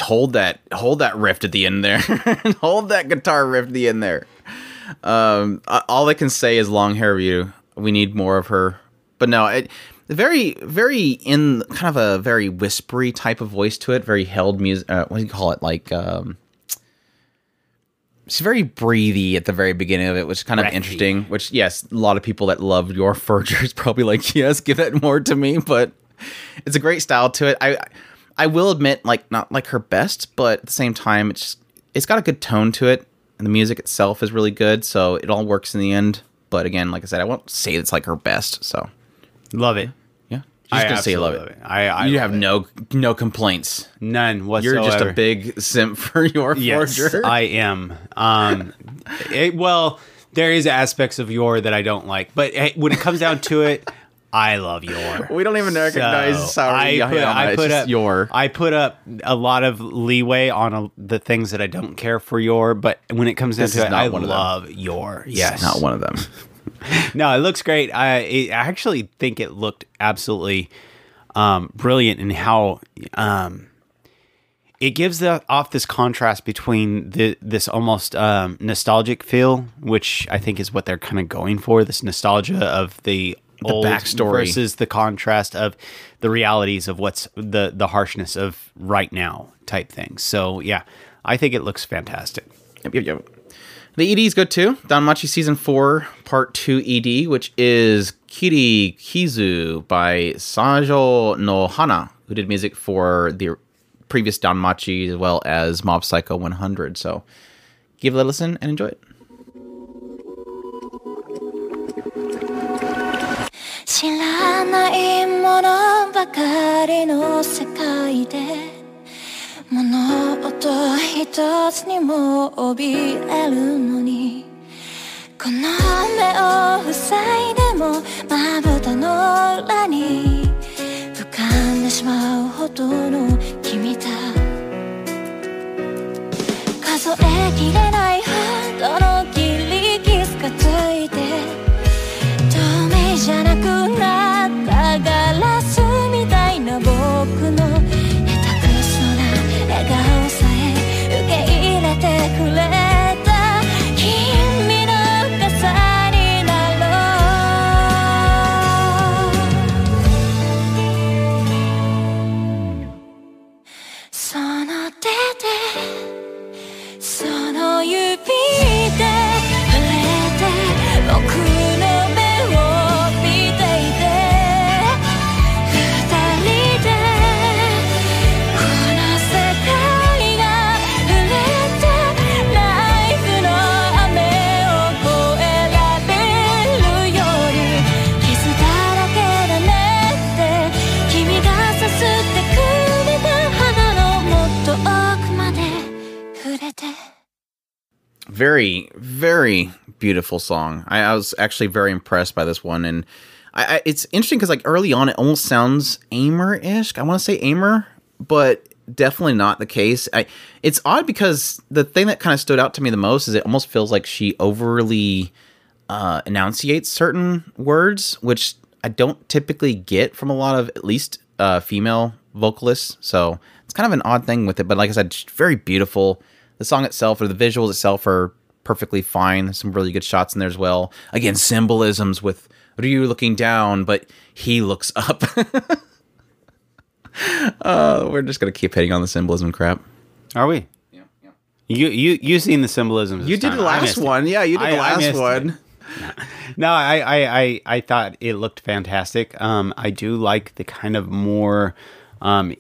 Hold that, hold that riff at the end there, hold that guitar riff at the end there. Um, all I can say is long hair Ryu. We need more of her, but no, it very, very in kind of a very whispery type of voice to it. Very held music. Uh, what do you call it? Like, um, it's very breathy at the very beginning of it, which is kind of Breathy. interesting. Which, yes, a lot of people that love Yor Forger is probably like, yes, give that more to me. But it's a great style to it. I I will admit, like not like her best, but at the same time, it's just, it's got a good tone to it. and the music itself is really good. So it all works in the end. But again, like I said, I won't say it's like her best. So Love it. yeah, I just gonna say love it. love it. I, I you have it. no no complaints. none whatsoever. You're just a big simp for Yor yes, forger. I am. Um, it, well, there is aspects of Yor that I don't like, but when it comes down to it, I love Yor. we don't even recognize So, Saori I put. I put up Yor. I put up a lot of leeway on a, the things that I don't care for Yor, but when it comes down This to it, I one of them. love Yor. Yes, not one of them. no, it looks great. I, it, I actually think it looked absolutely um, brilliant in how um, it gives the, off this contrast between the, this almost um, nostalgic feel, which I think is what they're kind of going for. This nostalgia of the, old backstory. versus the contrast of the realities of what's the the harshness of right now type things. So yeah, I think it looks fantastic. Yep, yep, yep. The ED is good too. Danmachi Season 4, Part 2 ED, which is Kirikizu by Sajou no Hana, who did music for the previous Danmachi as well as Mob Psycho 100. So give it a listen and enjoy it. 知らないものばかりの世界で物音一つにも怯えるのにこの目を塞いでもまぶたの裏に浮かんでしまうほどの君だ。数えきれないほどの切り傷がついてじゃなくなっ very very beautiful song. I, I was actually very impressed by this one and I, I it's interesting because like early on it almost sounds aimer-ish i want to say aimer but definitely not the case. I, it's odd because the thing that kind of stood out to me the most is it almost feels like she overly uh, enunciates certain words which i don't typically get from a lot of at least uh, female vocalists. So it's kind of an odd thing with it but like i said very beautiful the song itself or the visuals itself are perfectly fine. Some really good shots in there as well. Again, symbolisms with Ryu looking down, but he looks up. uh, we're just gonna keep hitting on the symbolism crap. Are we? You you you seen the symbolism? You did the last one, yeah. You did the last one. No, I, I, I, I thought it looked fantastic. Um, I do like the kind of more, um,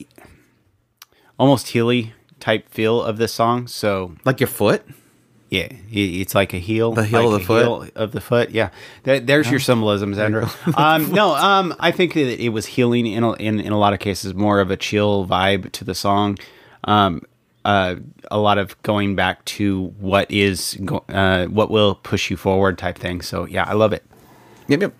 almost Healy type feel of this song. So Like your foot. yeah, it's like a heel, The heel like of the foot? heel of the foot. Yeah, there, there's your symbolisms, Andrew. um, no, um, I think that it was healing in a, in in a lot of cases, more of a chill vibe to the song. Um, uh, a lot of going back to what is go- uh, what will push you forward type thing. So yeah, I love it. Yep, yep.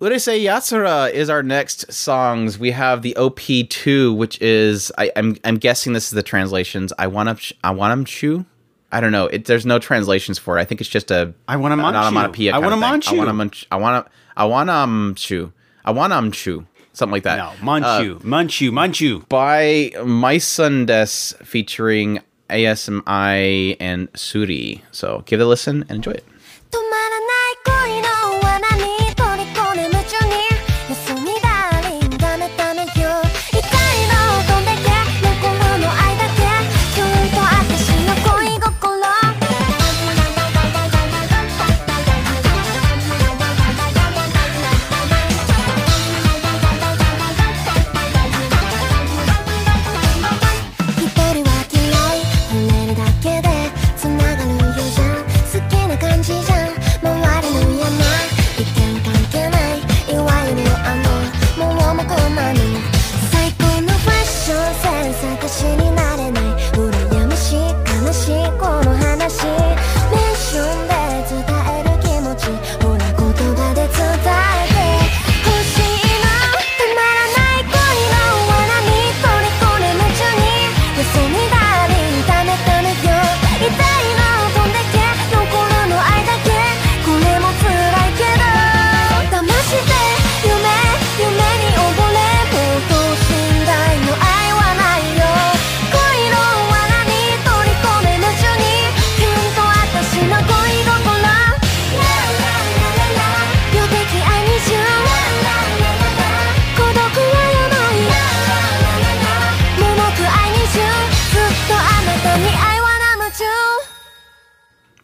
Urusei Yatsura is our next songs. We have the OP2, which is I, I'm I'm guessing this is the translations. I want to I want to I don't know. It, there's no translations for it. I think it's just a I wanna an munch you. onomatopoeia I wanna thing. munch. I want to munch. I want to. I want to um chew. I want to chew. Something like that. No, Munchu, Munchu, Munchu. By MAISONdes featuring ASMI and Surii. So give it a listen and enjoy it.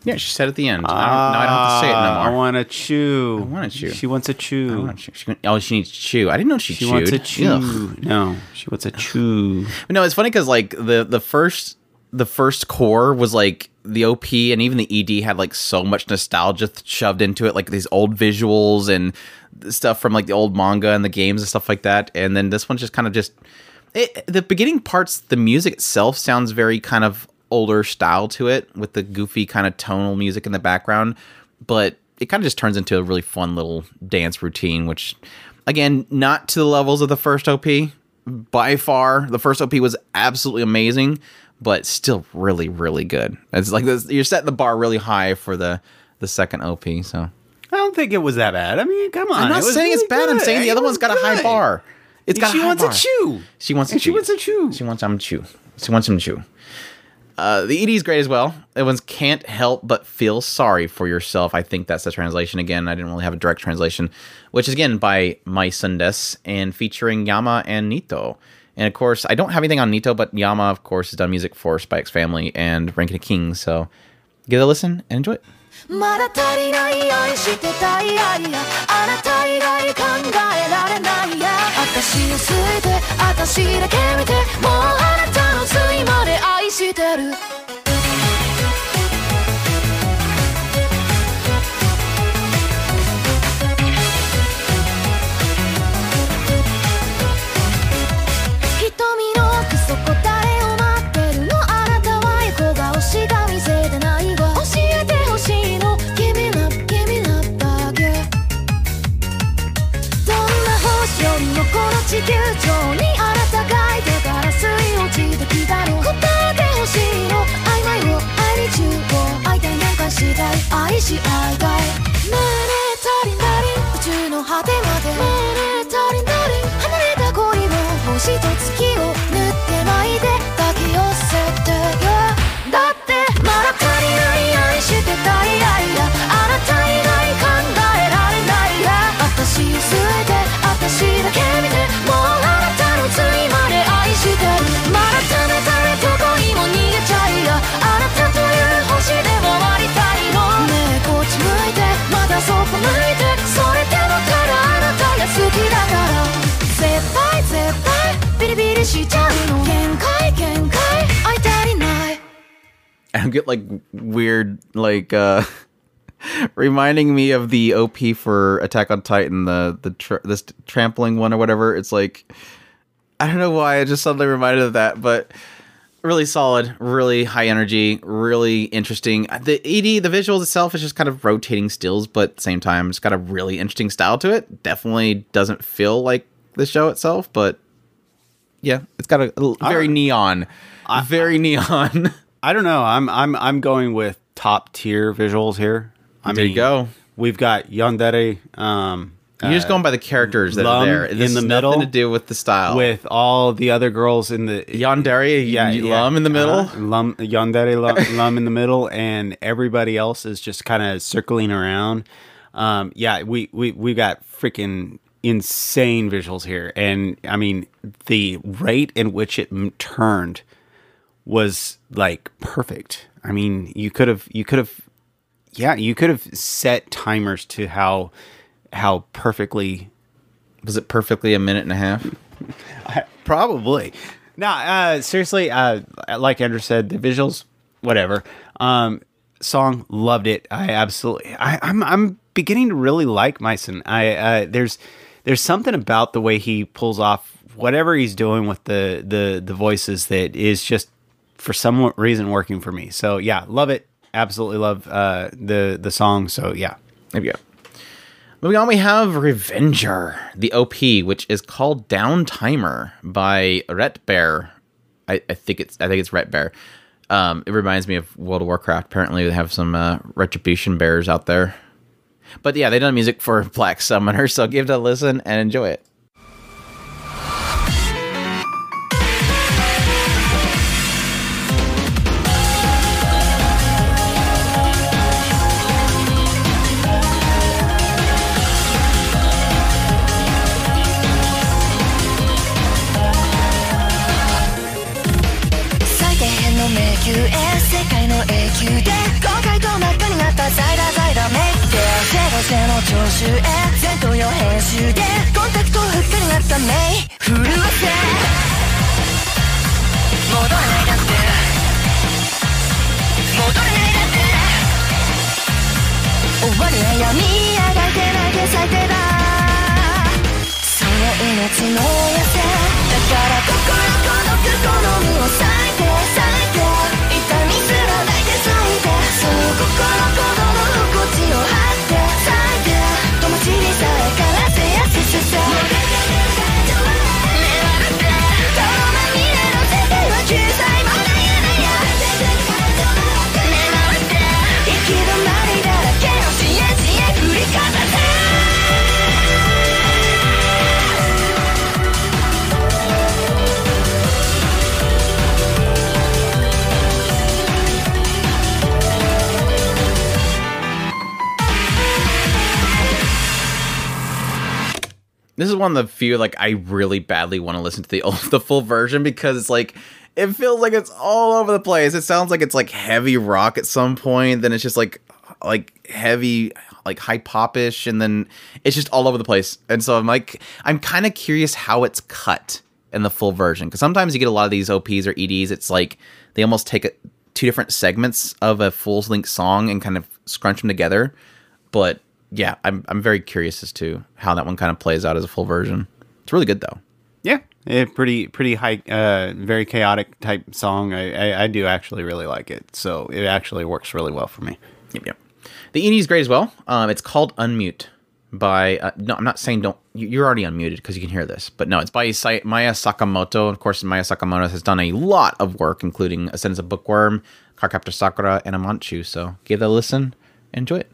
Yeah, she said at the end. now, now I don't have to say it no ah, more. I want to chew. I wanna chew. She wants a chew. I want to chew. She, oh, she needs to chew. I didn't know she, She chewed. wants a chew. Ugh. No, she wants a chew. But no, it's funny because like the the first the first core was like the OP and even the ED had like so much nostalgia th- shoved into it, like these old visuals and stuff from like the old manga and the games and stuff like that. And then this one's just kind of just it, the beginning parts. The music itself sounds very kind of older style to it with the goofy kind of tonal music in the background, but it kind of just turns into a really fun little dance routine, which again, not to the levels of the first OP by far. The first OP was absolutely amazing, but still really, really good. It's like this, you're setting the bar really high for the the second OP. So I don't think it was that bad. I mean, come on. I'm not it saying it's really bad. I'm saying the It other one's got a high bar. It's got she a high wants bar. a chew. She wants And to she chew. wants a chew. She wants some chew. She wants some chew. Uh, the ED is great as well. It one's can't help but feel sorry for yourself. I think that's the translation again. I didn't really have a direct translation, which is again by MAISONdes and featuring Yama and Nito. And of course, I don't have anything on Nito, but Yama, of course, has done music for Spy x Family and Ranking of Kings. So give it a listen and enjoy it. してる。しちゃうの限界限界愛足りない I get like weird, like uh reminding me of the OP for Attack on Titan, the the tr- this trampling one or whatever. It's like I don't know why I just suddenly reminded of that, but really solid, really high energy, really interesting. The ED, the visuals itself is just kind of rotating stills, but at the same time, it's got a really interesting style to it. Definitely doesn't feel like the show itself, but yeah, it's got a, a very neon, very neon. I don't know. I'm I'm I'm going with top tier visuals here. I There you go. We've got Yandere um, You're just going by the characters that Lum are there. in the middle nothing to do with the style. with all the other girls in the Yandere, yeah, yeah. Lum in the middle. Uh-huh. Lum, Yandere Lum, Lum in the middle, and everybody else is just kind of circling around. Um, yeah, we we we got freaking insane visuals here, and I mean the rate in which it m- turned was like perfect. I mean, you could have you could have yeah, you could have set timers to how how perfectly Was it perfectly a minute and a half? Probably. No, uh, seriously, uh, like Andrew said, the visuals, whatever. Um, song, loved it. I absolutely, I, I'm, I'm beginning to really like Myson. I, uh, there's, there's something about the way he pulls off whatever he's doing with the, the, the voices that is just for some reason working for me. So yeah, love it. Absolutely love, uh, the, the song. So yeah. There we go. Moving on, we have Revenger, the OP, which is called Down Timer by Ret Bear. I, I think it's I think it's Ret Bear. Um, it reminds me of World of Warcraft. Apparently, they have some uh, retribution bears out there. But yeah, they done music for Black Summoner, so give it a listen and enjoy it. 集へ全投用編集でコンタクトフックになったメイ震わせ戻れないだって戻れないだって。終わりは闇あがいてないで最低だその命の痩せだから心孤独好むを割いて割いて痛みすらないで割いてそう心子供 This is one of the few like I really badly want to listen to the old, the full version because it's like it feels like it's all over the place. It sounds like it's like heavy rock at some point, then it's just like like heavy like high popish, and then it's just all over the place. And so I'm like I'm kind of curious how it's cut in the full version because sometimes you get a lot of these OPs or EDs. It's like they almost take a, two different segments of a full length song and kind of scrunch them together. But yeah, I'm I'm very curious as to how that one kind of plays out as a full version. It's really good though. Yeah, a pretty pretty high, uh, very chaotic type song. I, I I do actually really like it, so it actually works really well for me. Yep, yep. The ED is great as well. Um, it's called Unmute by. Uh, no, I'm not saying don't. you- You're already unmuted because you can hear this, but no, it's by Maya Sakamoto. Of course, Maya Sakamoto has done a lot of work, including Ascendance of Bookworm, Cardcaptor Sakura, and Amanchu. So give that a listen. Enjoy it.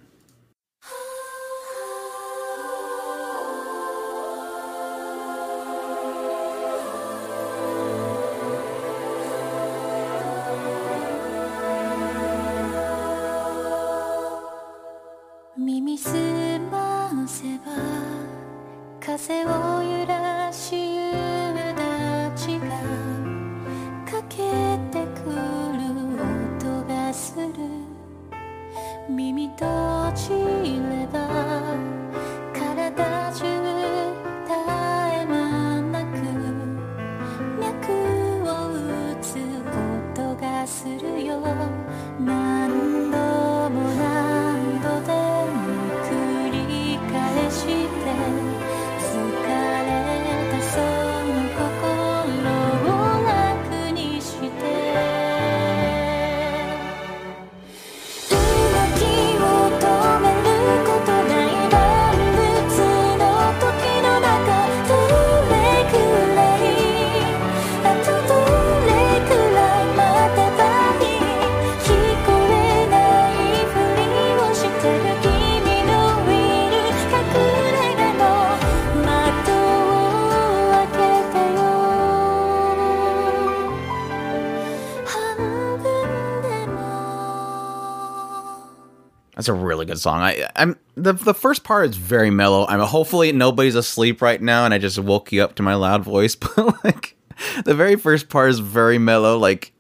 That's a really good song. I, I'm the the first part is very mellow. I'm hopefully nobody's asleep right now, and I just woke you up to my loud voice. But like, the very first part is very mellow, like,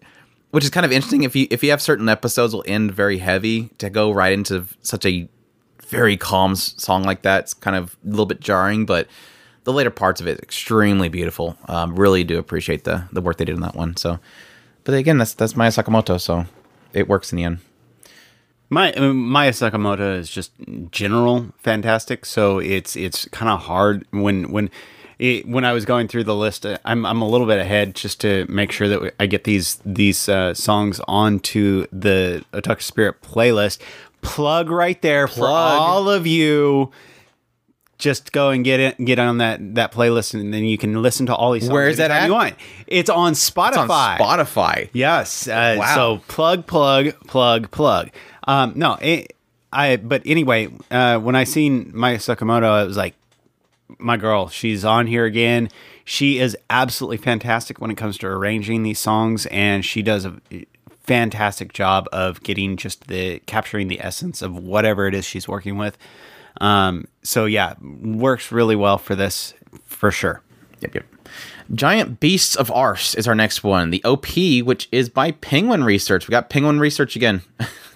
which is kind of interesting. If you if you have certain episodes will end very heavy to go right into such a very calm song like that. It's kind of a little bit jarring, but the later parts of it extremely beautiful. Um, really do appreciate the the work they did on that one. So, but again, that's that's Maya Sakamoto, so it works in the end. My Maya Sakamoto is just general fantastic. So it's it's kind of hard when when it, when I was going through the list. uh, I'm I'm a little bit ahead just to make sure that I get these these uh, songs onto the Otaku Spirit playlist. Plug right there for Plug. all of you. Just go and get it, get on that that playlist, and then you can listen to all these. songs Where's that at? You want. It's on Spotify. It's on Spotify. Yes. Uh, Wow. So plug, plug, plug, plug. Um, no, it, I. But anyway, uh, when I seen Maya Sakamoto, it was like, my girl. She's on here again. She is absolutely fantastic when it comes to arranging these songs, and she does a fantastic job of getting just the capturing the essence of whatever it is she's working with. Um, so yeah, works really well for this for sure. Yep, yep. Giant Beasts of Ars is our next one. The OP, which is by Penguin Research. We got Penguin Research again.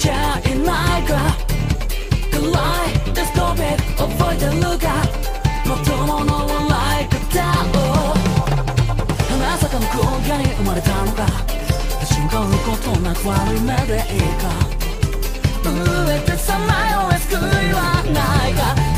げすぎちゃいないか。暗い。デスコペック覚えてるかまともの笑い方をまさかの空間に生まれたのか。瞬間のことなく悪い目でいいか。震えてさまよえ救いはないか。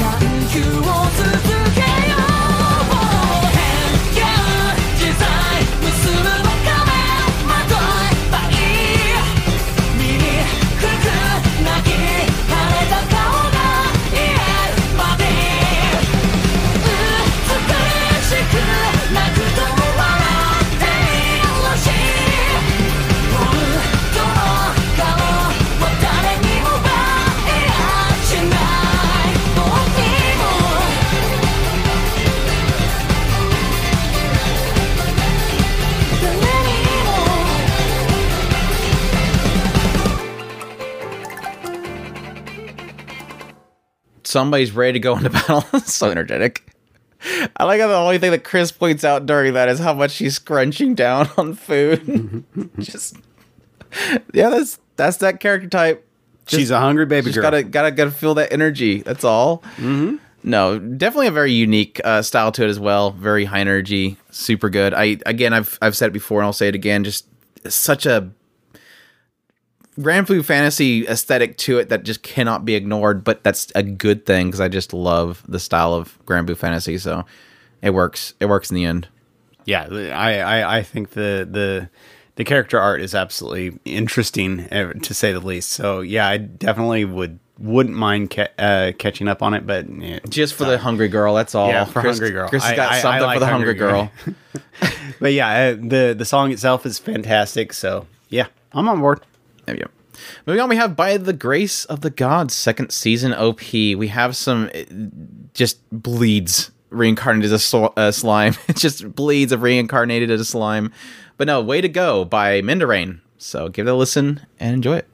Somebody's ready to go into battle. so energetic. I like how the only thing that Chris points out during that is how much she's scrunching down on food. Just yeah, that's that's that character type. She's a hungry baby Just girl. gotta gotta gotta feel that energy. That's all. Mm-hmm. No, definitely a very unique uh, style to it as well. Very high energy, super good. I again, I've I've said it before and I'll say it again. Just such a Granblue Fantasy aesthetic to it that just cannot be ignored. But that's a good thing because I just love the style of Granblue Fantasy. So it works. It works in the end. yeah, I, I, I think the the the character art is absolutely interesting eh, to say the least. So yeah, I definitely would wouldn't mind ca- uh, catching up on it, but eh, Just for the hungry girl. That's all. Yeah, for Chris, Hungry Girl. Chris has I- got I- I something like for the hungry Hungry girl. Girl. but yeah, uh, the the song itself is fantastic. So yeah, I'm on board. Moving on, we have By the Grace of the Gods, second season OP. We have some uh, just bleeds reincarnated as a, so- a slime. it just bleeds of reincarnated as a slime. But no, Way to Go by Minderain. So give it a listen and enjoy it.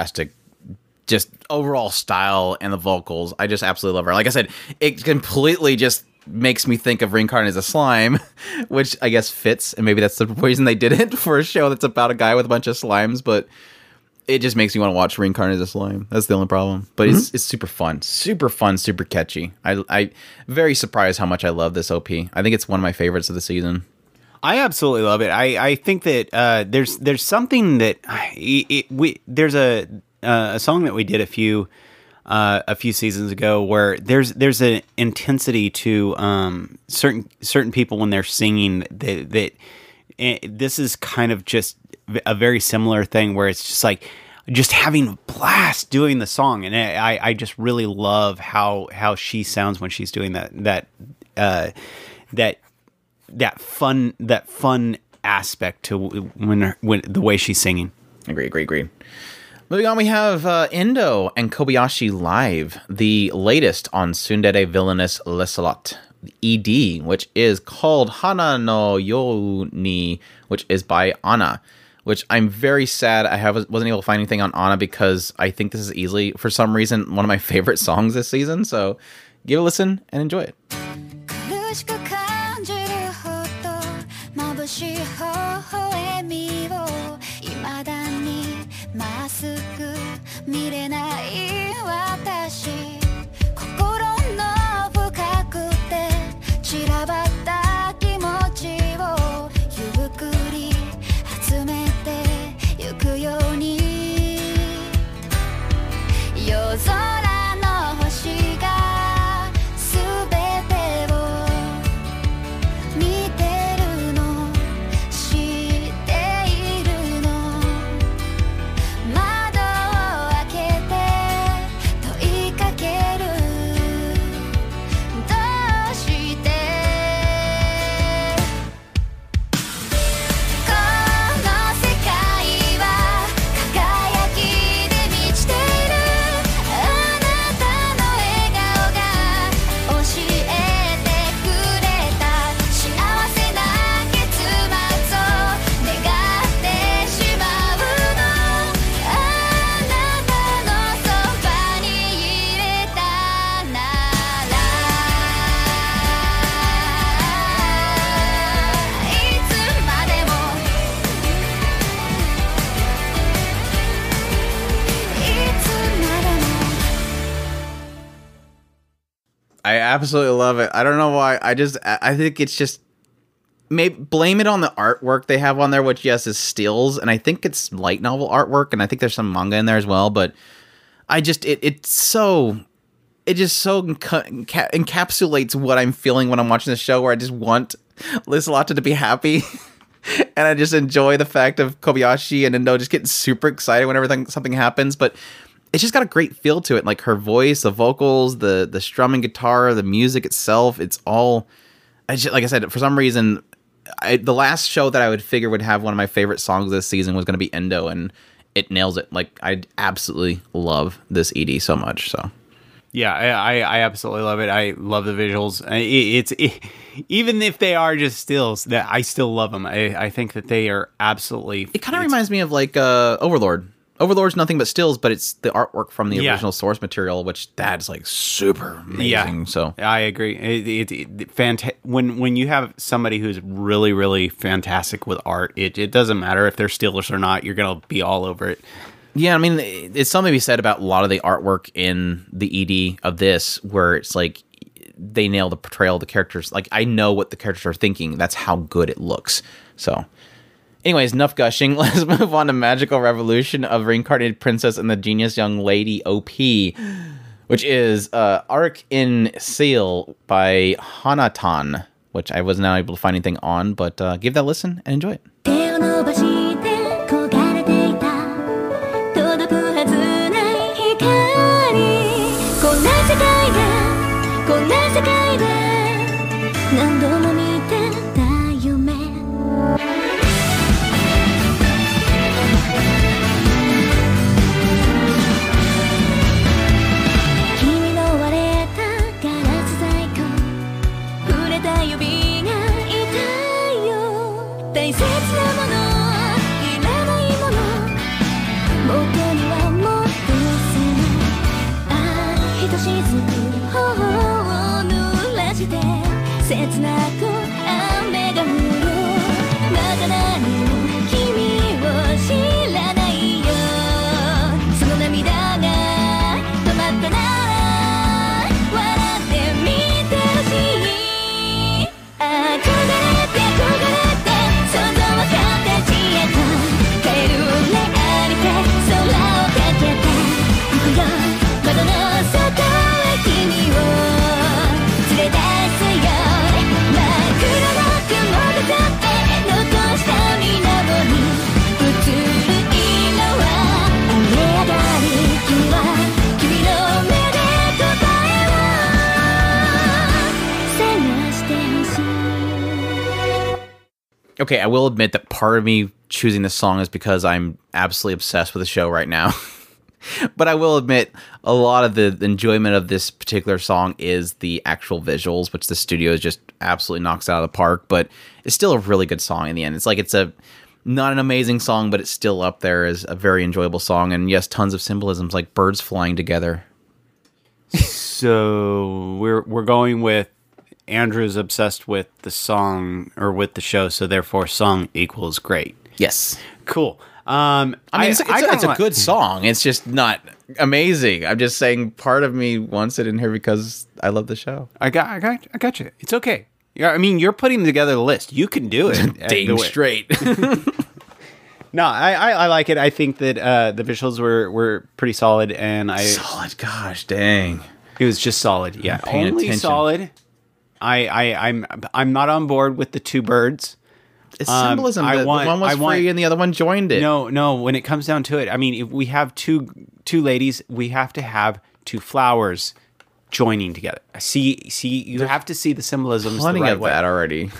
Fantastic, just overall style and the vocals. I just absolutely love her. Like I said, it completely just makes me think of reincarnated as a slime, which I guess fits, and maybe that's the reason they did it for a show that's about a guy with a bunch of slimes. But it just makes me want to watch reincarnated as a slime. That's the only problem. But it's mm-hmm. it's super fun, super fun, super catchy. I I very surprised how much I love this OP. I think it's one of my favorites of the season. I absolutely love it. I, I think that uh, there's there's something that it, it, we there's a uh, a song that we did a few uh, a few seasons ago where there's there's an intensity to um, certain certain people when they're singing that that and this is kind of just a very similar thing where it's just like just having a blast doing the song, and I I just really love how how she sounds when she's doing that that uh, that that fun that fun aspect to when when the way she's singing. Agree, agree, agree. Moving on, we have uh, Endo and Kobayashi Live, the latest on Tsundere Villainess Lieselotte ED, which is called Hana no Yoni, which is by Anna. Which I'm very sad I have wasn't able to find anything on Anna because I think this is easily, for some reason, one of my favorite songs this season. So give a listen and enjoy it. Absolutely love it. I don't know why. I just I think it's just maybe blame it on the artwork they have on there, which yes is stills, and I think it's light novel artwork, and I think there's some manga in there as well. But I just it it's so it just so enca- enca- encapsulates what I'm feeling when I'm watching the show, where I just want Lieselotte to be happy. and I just enjoy the fact of Kobayashi and Endo just getting super excited whenever th- something happens. But it's just got a great feel to it, like her voice, the vocals, the the strumming guitar, the music itself. It's all, I just, like I said, for some reason, I, the last show that I would figure would have one of my favorite songs this season was going to be Endo, and it nails it. Like I absolutely love this ED so much. So Yeah, I, I, absolutely love it. I love the visuals. It, it's it, even if they are just stills, that I still love them. I, I think that they are absolutely. it kind of reminds me of like uh, Overlord. Overlord's nothing but stills, but it's the artwork from the Yeah. original source material, which that's like super amazing. Yeah, So I agree. It, it, it, fanta- when when you have somebody who's really really fantastic with art, it, it doesn't matter if they're stills or not. You're gonna be all over it. Yeah, I mean, it's something to be said about a lot of the artwork in the ED of this, where it's like they nail the portrayal of the characters. Like I know what the characters are thinking. That's how good it looks. So, anyways, enough gushing. Let's move on to Magical Revolution of Reincarnated Princess and the Genius Young Lady OP, which is uh, Arc-en-Ciel by Hanatan, which I was not able to find anything on, but uh, give that a listen and enjoy it. Okay, I will admit that part of me choosing this song is because I'm absolutely obsessed with the show right now. but I will admit a lot of the enjoyment of this particular song is the actual visuals, which the studio just absolutely knocks out of the park. But it's still a really good song in the end. It's like it's a not an amazing song, but it's still up there as a very enjoyable song. And yes, tons of symbolisms like birds flying together. So we're we're going with Andrew's obsessed with the song or with the show, so therefore song equals great. Yes. Cool. Um, I mean, it's, it's, a, kinda it's a good song. It's just not amazing. I'm just saying part of me wants it in here because I love the show. I got, I got, I got you. It's okay. Yeah, I mean, you're putting together the list. You can do it. Dang straight. No, I, I, I like it. I think that uh, the visuals were, were pretty solid, and I Solid. Gosh, dang. it was just solid. Yeah, only attention. solid. I, I, I'm, I'm not on board with the two birds. It's Um, symbolism. I want- one was I want- free and the other one joined it. No, no. When it comes down to it, I mean, if we have two two ladies, we have to have two flowers joining together. See, see, you have to see the symbolism. plenty the right of way. that already.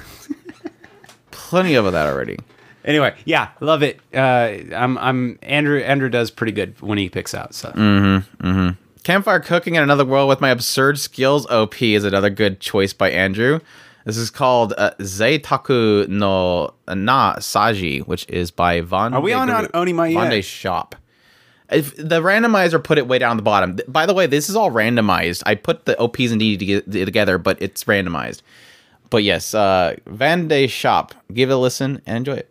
plenty of that already. Anyway, yeah, love it. Uh, I'm, I'm Andrew. Andrew does pretty good when he picks out. So Mm. Campfire Cooking in Another World with My Absurd Skills OP is another good choice by Andrew. This is called uh, Zeitaku no Na Saji, which is by Von. Are we on Gru- Onimai Von de Shop. If the randomizer put it way down the bottom. By the way, this is all randomized. I put the OPs and DD together, but it's randomized. But yes, uh, Van de Shop. Give it a listen and enjoy it.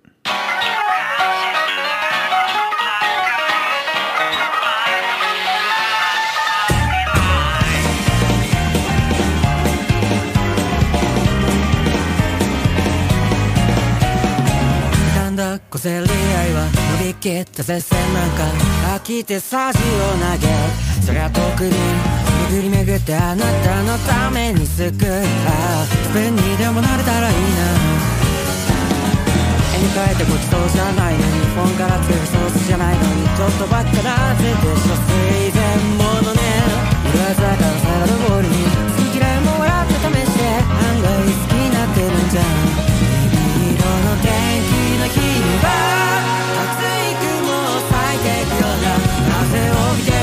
きった接戦なんか飽きてサジを投げ。そりゃ遠くに巡り巡ってあなたのために救うああスペンにでもなれたらいいな。絵に描いてごちそうじゃないのに本から作るソースじゃないのにちょっとばっかなぜでしょ水前ものね。色鮮やかなサラダボウルに好き嫌いも笑って試して案外好きになってるんじゃん。風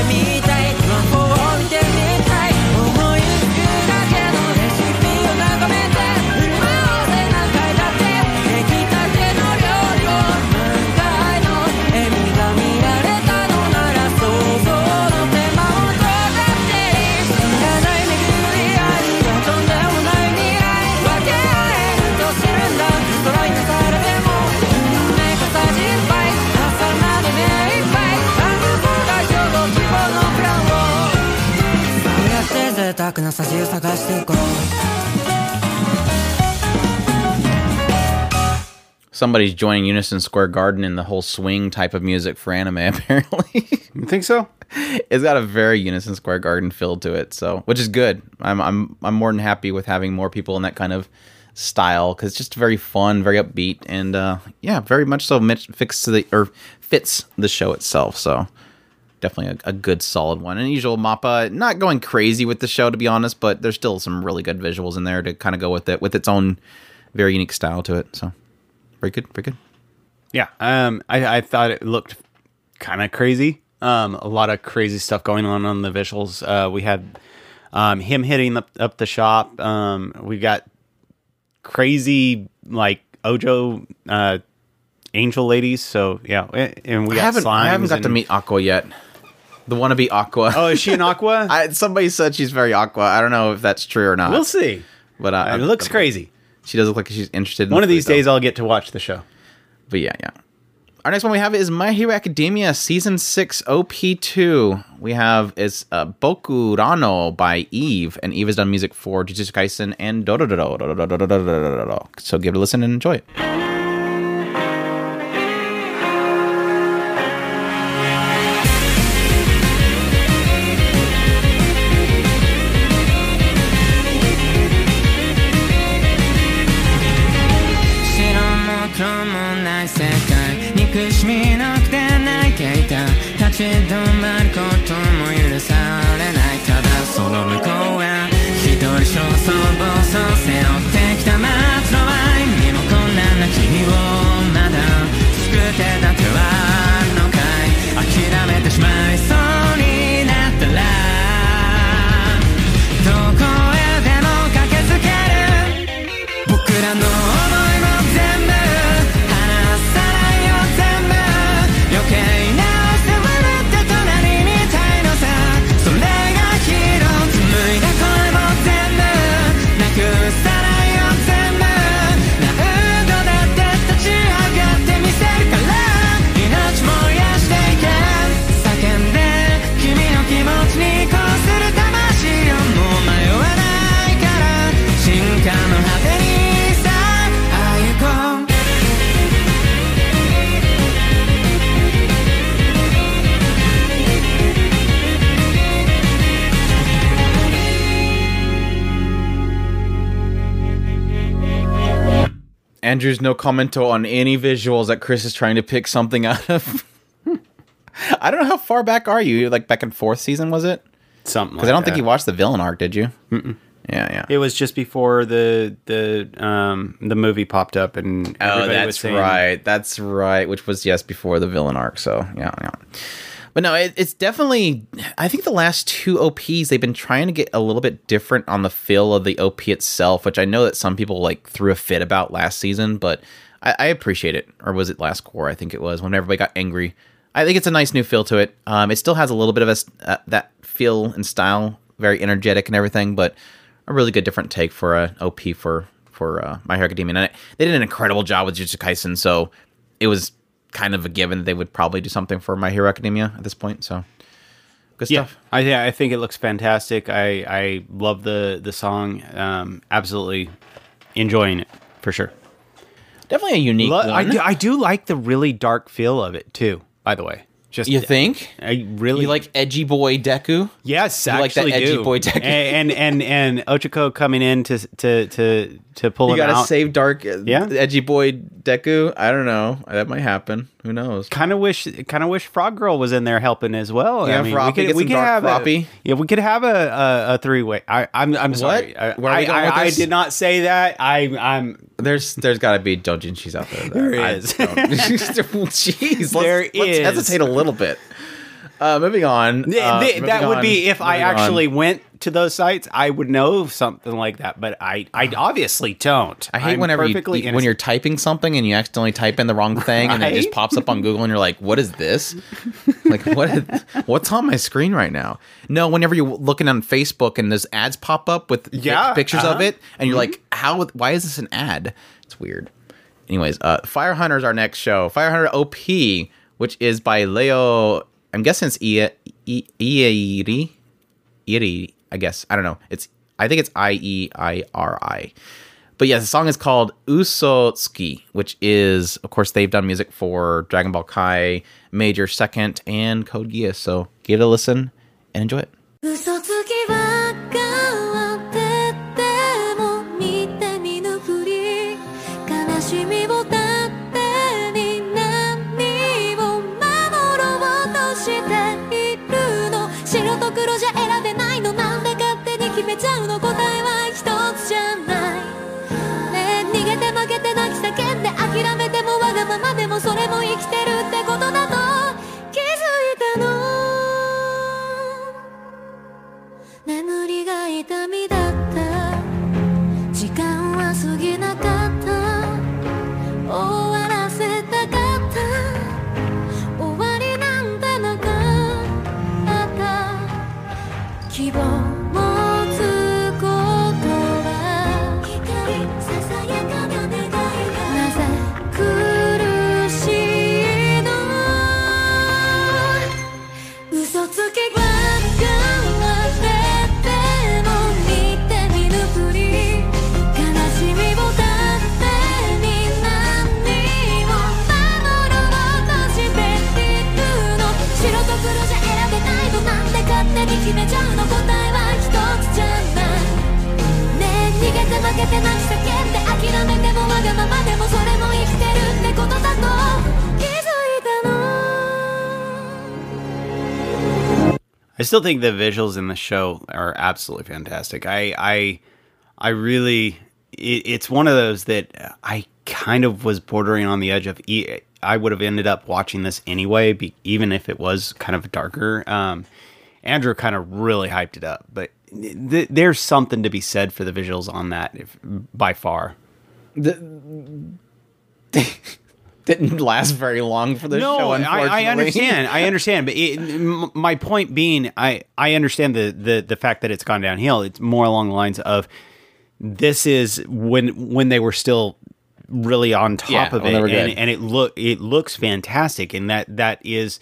って贅沢なさじを探していこう Somebody's joining Unison Square Garden in the whole swing type of music for anime. Apparently, you think so? it's got a very Unison Square Garden feel to it. So, which is good. I'm I'm I'm more than happy with having more people in that kind of style because it's just very fun, very upbeat, and uh, yeah, very much so mit- fixed to the or fits the show itself. So. Definitely a, a good solid one. And usual Mappa, not going crazy with the show to be honest, but there's still some really good visuals in there to kind of go with it, with its own very unique style to it. So very good, very good. Yeah. Um, I, I thought it looked kind of crazy. Um, a lot of crazy stuff going on on the visuals. Uh, we had um, him hitting up, up the shop. Um, we got crazy like Ojo uh, angel ladies. So yeah, and we I haven't, I haven't got to meet Aqua yet. The wannabe Aqua. Oh, is she an aqua? I, somebody said she's very Aqua. I don't know if that's true or not. we'll see. But uh, it looks crazy. She does look like she's interested. in One of these food, though. days, I'll get to watch the show. But yeah, yeah. Our next one we have is My Hero Academia Season 6 OP2. We have is uh, Bokurano by Eve, and Eve has done music for Jujutsu Kaisen and. So give it a listen and enjoy it. Andrew's no commento on any visuals that Chris is trying to pick something out of. I don't know how far back are you? Like back in fourth season, was it? Something Because I don't think you watched the villain arc, did you? Mm-mm. Yeah, yeah. It was just before the the um the movie popped up and Oh, everybody was that's saying, right. That's right. Which was yes before the villain arc. So yeah, yeah. But no, it, it's definitely. I think the last two OPs they've been trying to get a little bit different on the feel of the OP itself, which I know that some people like threw a fit about last season, but I, I appreciate it. Or was it last cour? I think it was when everybody got angry. I think it's a nice new feel to it. Um, it still has a little bit of a uh, that feel and style, very energetic and everything, but a really good different take for a OP for for uh, My Hero Academia. And they did an incredible job with Jujutsu Kaisen, so it was kind of a given that they would probably do something for My Hero Academia at this point. So good Yeah, stuff. I yeah, I think it looks fantastic. I I love the the song. Um, absolutely enjoying it for sure. Definitely a unique Lo- one. I do, I do like the really dark feel of it too. By the way, just you think? I really You like edgy boy Deku? Yes, You like that edgy do. boy Deku? and, and and and Ochako coming in to to to to pull You him gotta out. save dark, uh, Yeah. edgy boy Deku. I don't know. That might happen. Who knows? kind of wish kind of wish Frog Girl was in there helping as well. Yeah, I mean, Froppy, we could, we could have Froppy. A, yeah, we could have a a, a three way. I I'm I'm sorry. I, Where are we I, going with I, I did not say that. I I'm There's there's got to be doujinshis out there. There is. Jeez, let's, There let's is. hesitate a little bit. Uh, moving on. Uh, th- moving that would be if I actually on. actually went to those sites, I would know of something like that. But I, I obviously don't. I hate I'm whenever you when you're typing something and you accidentally type in the wrong thing and it just pops up on Google and you're like, "What is this? like what? Is, what's on my screen right now?" No, whenever you're looking on Facebook and those ads pop up with Yeah, pictures of uh-huh. it, and you're like, "How? Why is this an ad?" It's weird. Anyways, uh, Fire Hunter is our next show. Fire Hunter OP, which is by Leo. I'm guessing it's Ia I- Ieiri. Iri, I guess. I don't know. It's I think it's I E I R I. But yeah, the song is called Usotsuki, which is of course they've done music for Dragon Ball Kai, Major Second, and Code Geass. So give it a listen and enjoy it. うの答えは一つじゃないね逃げて負けて泣き叫んで諦めてもわがままでもそれも生きて I still think the visuals in the show are absolutely fantastic. I I I really it, it's one of those that I kind of was bordering on the edge of e- I would have ended up watching this anyway be, even if it was kind of darker. Um Andrew kind of really hyped it up, but th- there's something to be said for the visuals on that if, by far. Didn't last very long for the no, show. I, Unfortunately, I understand. I understand, but it, m- my point being, I I understand the, the the fact that it's gone downhill. It's more along the lines of this is when when they were still really on top Yeah, of it, and, and it look it looks fantastic, and that that is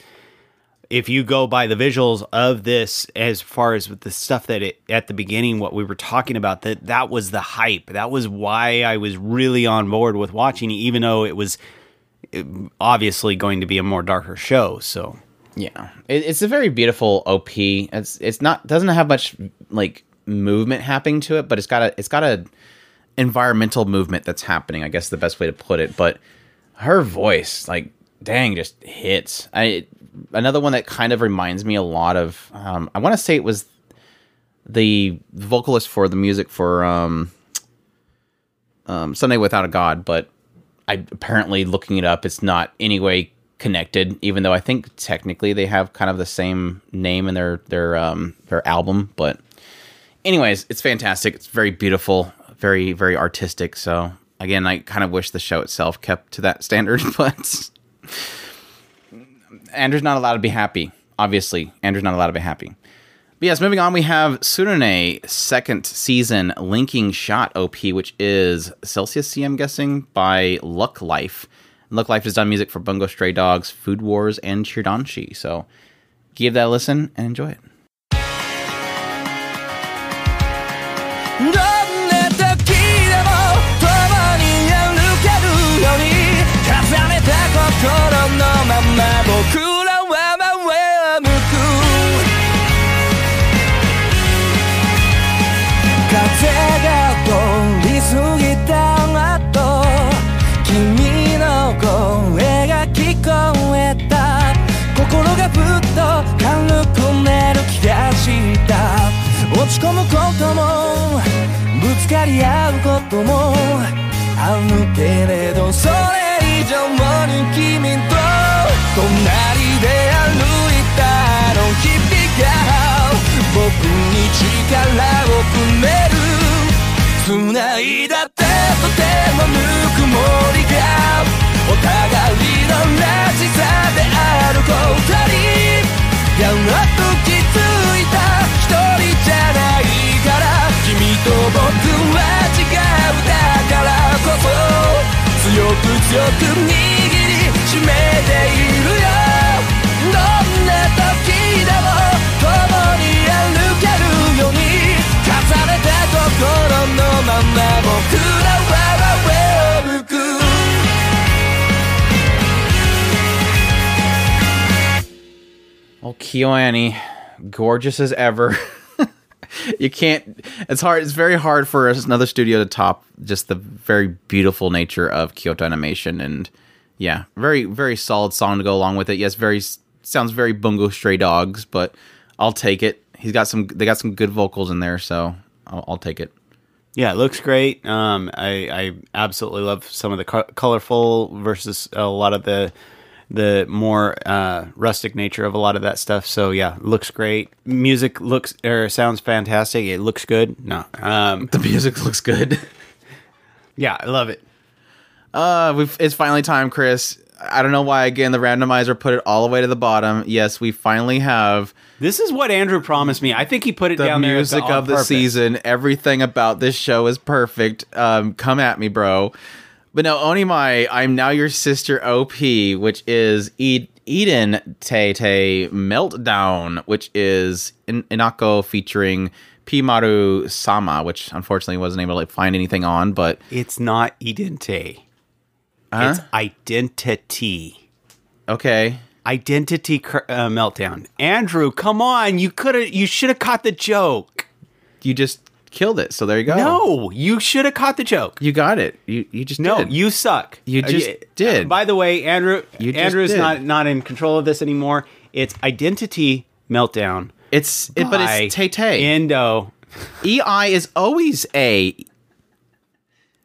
if you go by the visuals of this as far as with the stuff that it at the beginning what we were talking about that that was the hype that was why i was really on board with watching even though it was obviously going to be a more darker show so Yeah, it, it's a very beautiful OP. It's it's not doesn't have much like movement happening to it, but it's got a it's got a environmental movement that's happening. I guess the best way to put it. But her voice, like, dang, just hits. I another one that kind of reminds me a lot of. Um, I want to say it was the vocalist for the music for um, um, Sunday Without a God, but I apparently looking it up, it's not any way connected. Even though I think technically they have kind of the same name in their their um, their album, but anyways, it's fantastic. It's very beautiful, very very artistic. So again, I kind of wish the show itself kept to that standard, but Andrew's not allowed to be happy. Obviously, Andrew's not allowed to be happy. But yes, moving on, we have Tsurune second season linking shot OP, which is Celsius C, I'm guessing, by Luck Life. And Luck Life has done music for Bungo Stray Dogs, Food Wars, and Cheer Danshi. So give that a listen and enjoy it. ち込むこともぶつかり合うこともあるけれどそれ以上もに君と隣で歩いたあの日々が僕に力をくれる。繋いだ手と手のぬくもりがお互いのらしさであることにやっ強く強く握りしめているよどんな時でも共に歩けるように重ねた心のまま僕らは上を向く Well, KyoAni, gorgeous as ever. you can't. It's hard. It's very hard for another studio to top just the very beautiful nature of Kyoto Animation, and yeah, very very solid song to go along with it. Yes, very sounds very Bungo Stray Dogs, but I'll take it. He's got some. They got some good vocals in there, so I'll, I'll take it. Yeah, it looks great. Um, I, I absolutely love some of the co- colorful versus a lot of the the more uh, rustic nature of a lot of that stuff. So yeah, looks great. Music looks or sounds fantastic. It looks good. No, um, The music looks good. yeah, I love it. Uh, we've, it's finally time, Chris. I don't know why again the randomizer put it all the way to the bottom. Yes, we finally have This is what Andrew promised me. I think he put it the down there. music on of the purpose. season. Everything about this show is perfect. Um, come at me, bro. But no, Onimai, I'm now your sister OP, which is e- Eden Tay Tay Meltdown, which is in- Inako featuring Pimaru Sama, which unfortunately wasn't able to find anything on, but It's not idente. Huh? It's identity. okay. Identity cr- uh, meltdown. Andrew, come on! You could have. You should have caught the joke. You just killed it. So there you go. No, you should have caught the joke. You got it. You you just No, did. you suck. You Uh, just y- did. By the way, Andrew, You Andrew's did. not not in control of this anymore. It's identity meltdown. It's it, but it's Tay Tay. Indo. EI is always a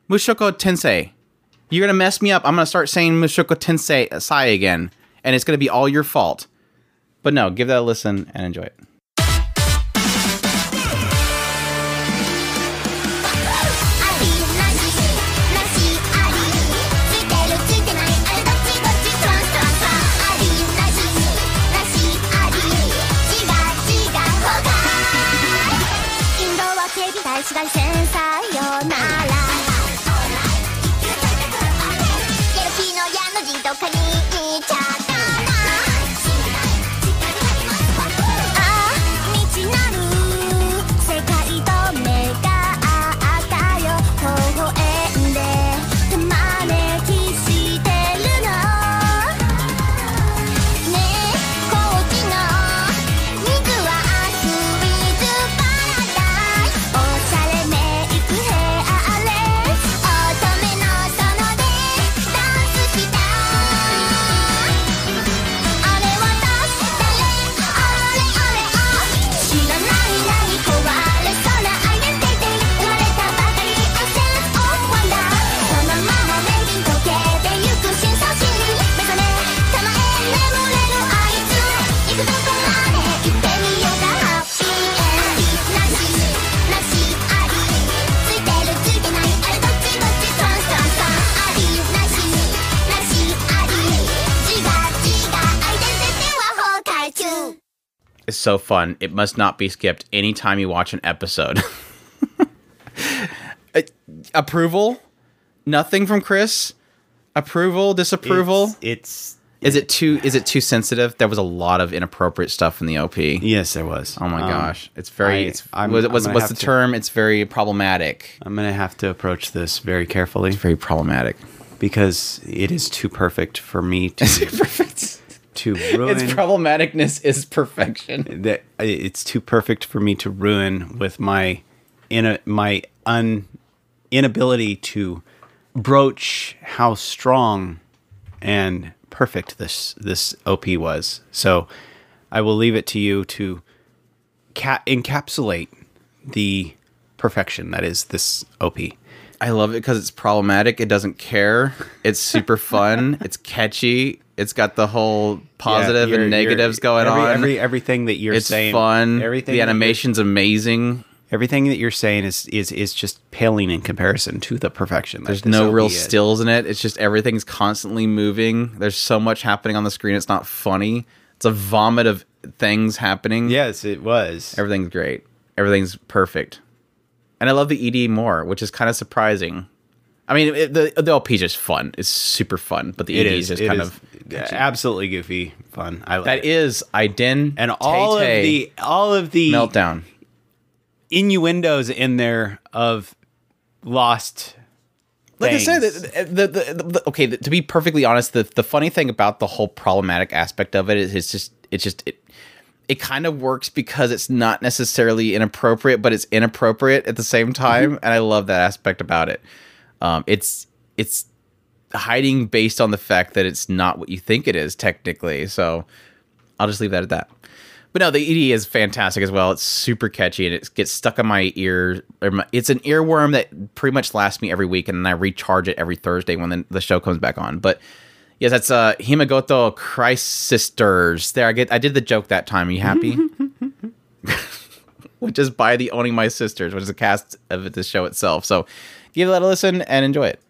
Mushoko Tensei. You're gonna mess me up. I'm gonna start saying Mushoko Tensei Sai again, and it's gonna be all your fault. But no, give that a listen and enjoy it. So fun. It must not be skipped anytime you watch an episode. Uh, Approval? Nothing from Chris? Approval? Disapproval? It's, it's is it too is it too sensitive? There was a lot of inappropriate stuff in the OP. yes, there was. Oh my Um, gosh. It's very I- it's I'm- was, I'm was, what's the to- term? It's very problematic. I'm gonna have to approach this very carefully It's Very problematic. because it is too perfect for me to Perfect. To ruin. Its problematicness is perfection. that uh, it's too perfect for me to ruin with my in a, my un inability to broach how strong and perfect this this OP was. So I will leave it to you to ca- encapsulate the perfection that is this OP. I love it because it's problematic. It doesn't care. It's super fun. it's catchy. It's got the whole positive Yeah, and negatives going every, on. Every everything that you're it's saying, fun. Everything the animation's amazing. everything that you're saying is is is just paling in comparison to the perfection. There's no real stills in it. It's just everything's constantly moving. There's so much happening on the screen. It's not funny. It's a vomit of things happening. Yes, it was. Everything's great. Everything's perfect. And I love the ED more, which is kind of surprising. I mean, it, the the LP is just fun. It's super fun, but the it ED is just kind is of absolutely goofy fun. I love that it. is Iden and all of Tay-Tay the all of the meltdown. innuendos in there of lost. Like things. I said, the, the, the, the- okay. The, to be perfectly honest, the the funny thing about the whole problematic aspect of it is it's just it's just it it kind of works because it's not necessarily inappropriate, but it's inappropriate at the same mm-hmm. time, and I love that aspect about it. Um, it's it's hiding based on the fact that it's not what you think it is technically. So I'll just leave that at that. But no, the ED is fantastic as well. It's super catchy and it gets stuck in my ear. It's an earworm that pretty much lasts me every week, and then I recharge it every Thursday when the, the show comes back on. But yes, that's uh, Himegoto Christ Sisters. There, I get. I did the joke that time. Are you happy? which is by the Owning My Sisters, which is a cast of the show itself. So give that a listen and enjoy it.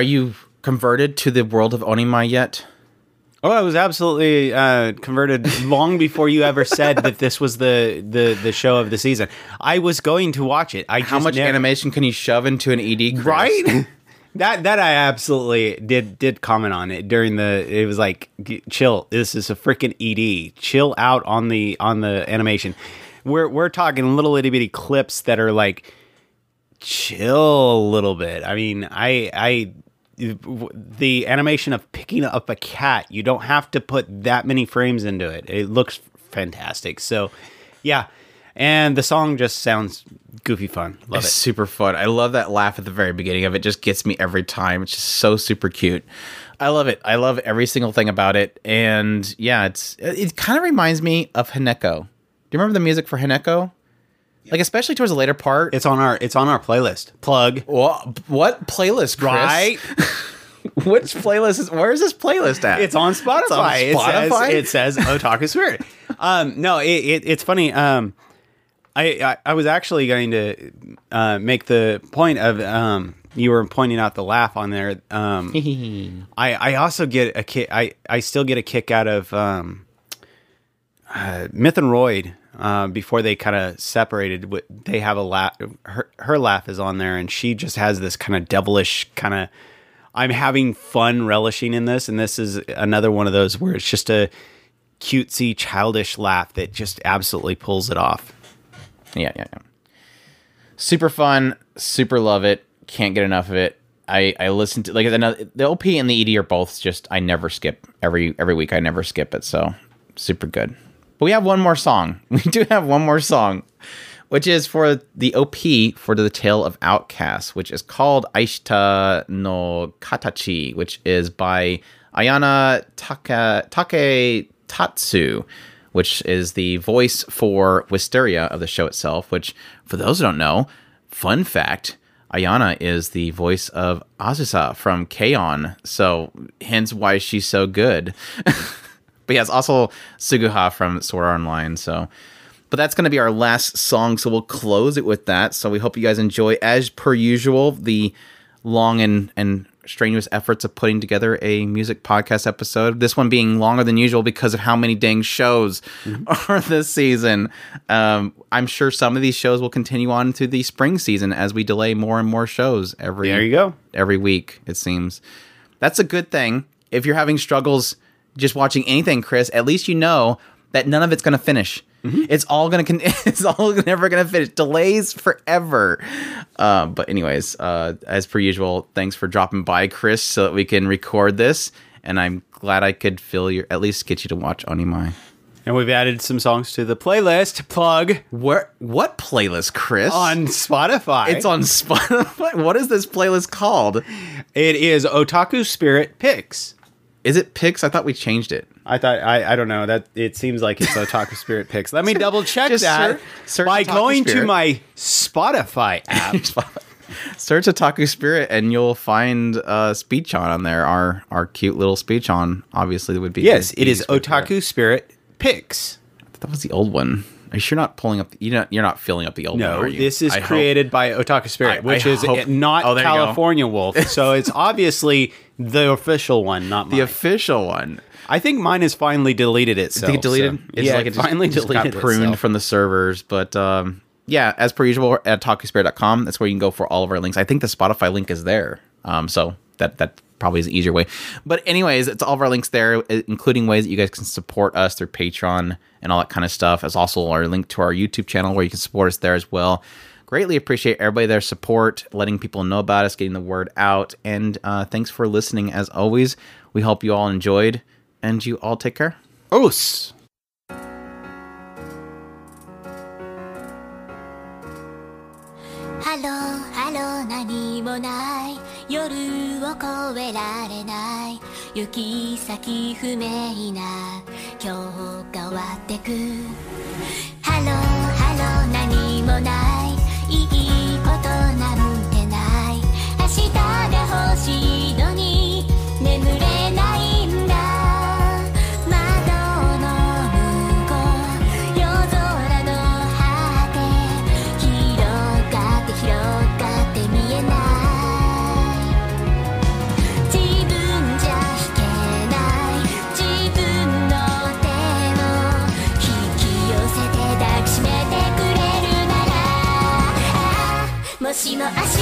Are you converted to the world of Onima yet? Oh, I was absolutely uh, converted long before you ever said that this was the, the the show of the season. I was going to watch it. I How much never- animation can you shove into an ED? Chris? right? that that I absolutely did did comment on it during the. It was like, chill. This is a freaking ED. Chill out on the on the animation. We're we're talking little itty bitty clips that are like, chill a little bit. I mean, I I the animation of picking up a cat. You don't have to put that many frames into it. It looks fantastic. So, yeah. And the song just sounds goofy fun. Love It's it. super fun. I love that laugh at the very beginning of it. Just gets me every time. It's just so super cute. I love it. I love every single thing about it. And yeah, it's it kind of reminds me of Hineko. Do you remember the music for Hineko? Like especially towards the later part. It's on our it's on our playlist. Plug. what, what playlist, Chris? Right? Which playlist is? Where is this playlist at? It's on Spotify. It's on Spotify? It says, it says Otaku Spirit. um, no, it, it, it's funny. Um, I, I I was actually going to uh, make the point of um, you were pointing out the laugh on there. Um, I I also get a kick. I I still get a kick out of um, uh, Myth and Roid. Uh, before they kind of separated, they have a laugh. Her, her laugh is on there, and she just has this kind of devilish kind of. I'm having fun relishing in this, and this is another one of those where it's just a cutesy, childish laugh that just absolutely pulls it off. Yeah, yeah, yeah. Super fun. Super love it. Can't get enough of it. I I listen to like the OP and the ED are both just I never skip every every week. I never skip it. So super good. But we have one more song. We do have one more song, which is for the OP for the Tale of Outcasts, which is called Aishita no Katachi, which is by Ayana Taka, Take Tatsu, which is the voice for Wisteria of the show itself. Which, for those who don't know, fun fact. Ayana is the voice of Azusa from K-On! So, hence why she's so good. But yes, also Suguha from Sword Art Online. So, but that's going to be our last song. So we'll close it with that. So we hope you guys enjoy, as per usual, the long and and strenuous efforts of putting together a music podcast episode. This one being longer than usual because of how many dang shows are this season. Um, I'm sure some of these shows will continue on to the spring season as we delay more and more shows every There you go. every week, it seems. That's a good thing. If you're having struggles just watching anything, Chris, at least you know that none of it's going to finish. It's all going to, con- it's all never going to finish. Delays forever. Uh, but, anyways, uh, as per usual, thanks for dropping by, Chris, so that we can record this. And I'm glad I could fill your, at least get you to watch Onimai. And we've added some songs to the playlist. Plug Where, what playlist, Chris? on Spotify. It's on Spotify. What is this playlist called? It is Otaku Spirit Picks. Is it Pix? I thought we changed it. I thought I, I don't know that it seems like it's Otaku Spirit Picks. Let me double check Just that search- search by Otaku going to my Spotify app. Search Otaku Spirit and you'll find uh, Speech On on there. Our our cute little Speech On obviously would be. yes, it is easiest way to get Otaku Spirit Picks. That was the old one. Are you sure not pulling up? you're not you're not filling up the old one. No, this is I hope- created by Otaku Spirit, I- which I is hope- not Oh, there you go. California Wolf. So it's obviously the official one, not mine. the official one. I think mine has finally deleted itself. It deleted. so- It's yeah, like it just, finally just deleted got pruned itself. from the servers. But um, yeah, as per usual at otakuspirit.com, that's where you can go for all of our links. I think the Spotify link is there. Um, so that that probably is an easier way. But anyways, it's all of our links there, i- including ways that you guys can support us through Patreon and all that kind of stuff. As also our link to our YouTube channel where you can support us there as well. Greatly appreciate everybody their support, letting people know about us, getting the word out, and uh, thanks for listening. As always, we hope you all enjoyed, and you all take care. Os. ハローハロー何もない 夜を越えられない。行き先不明な今日変わってく。ハローハロー何もない。いいことなんてない。明日が欲しいのに眠れない。私の足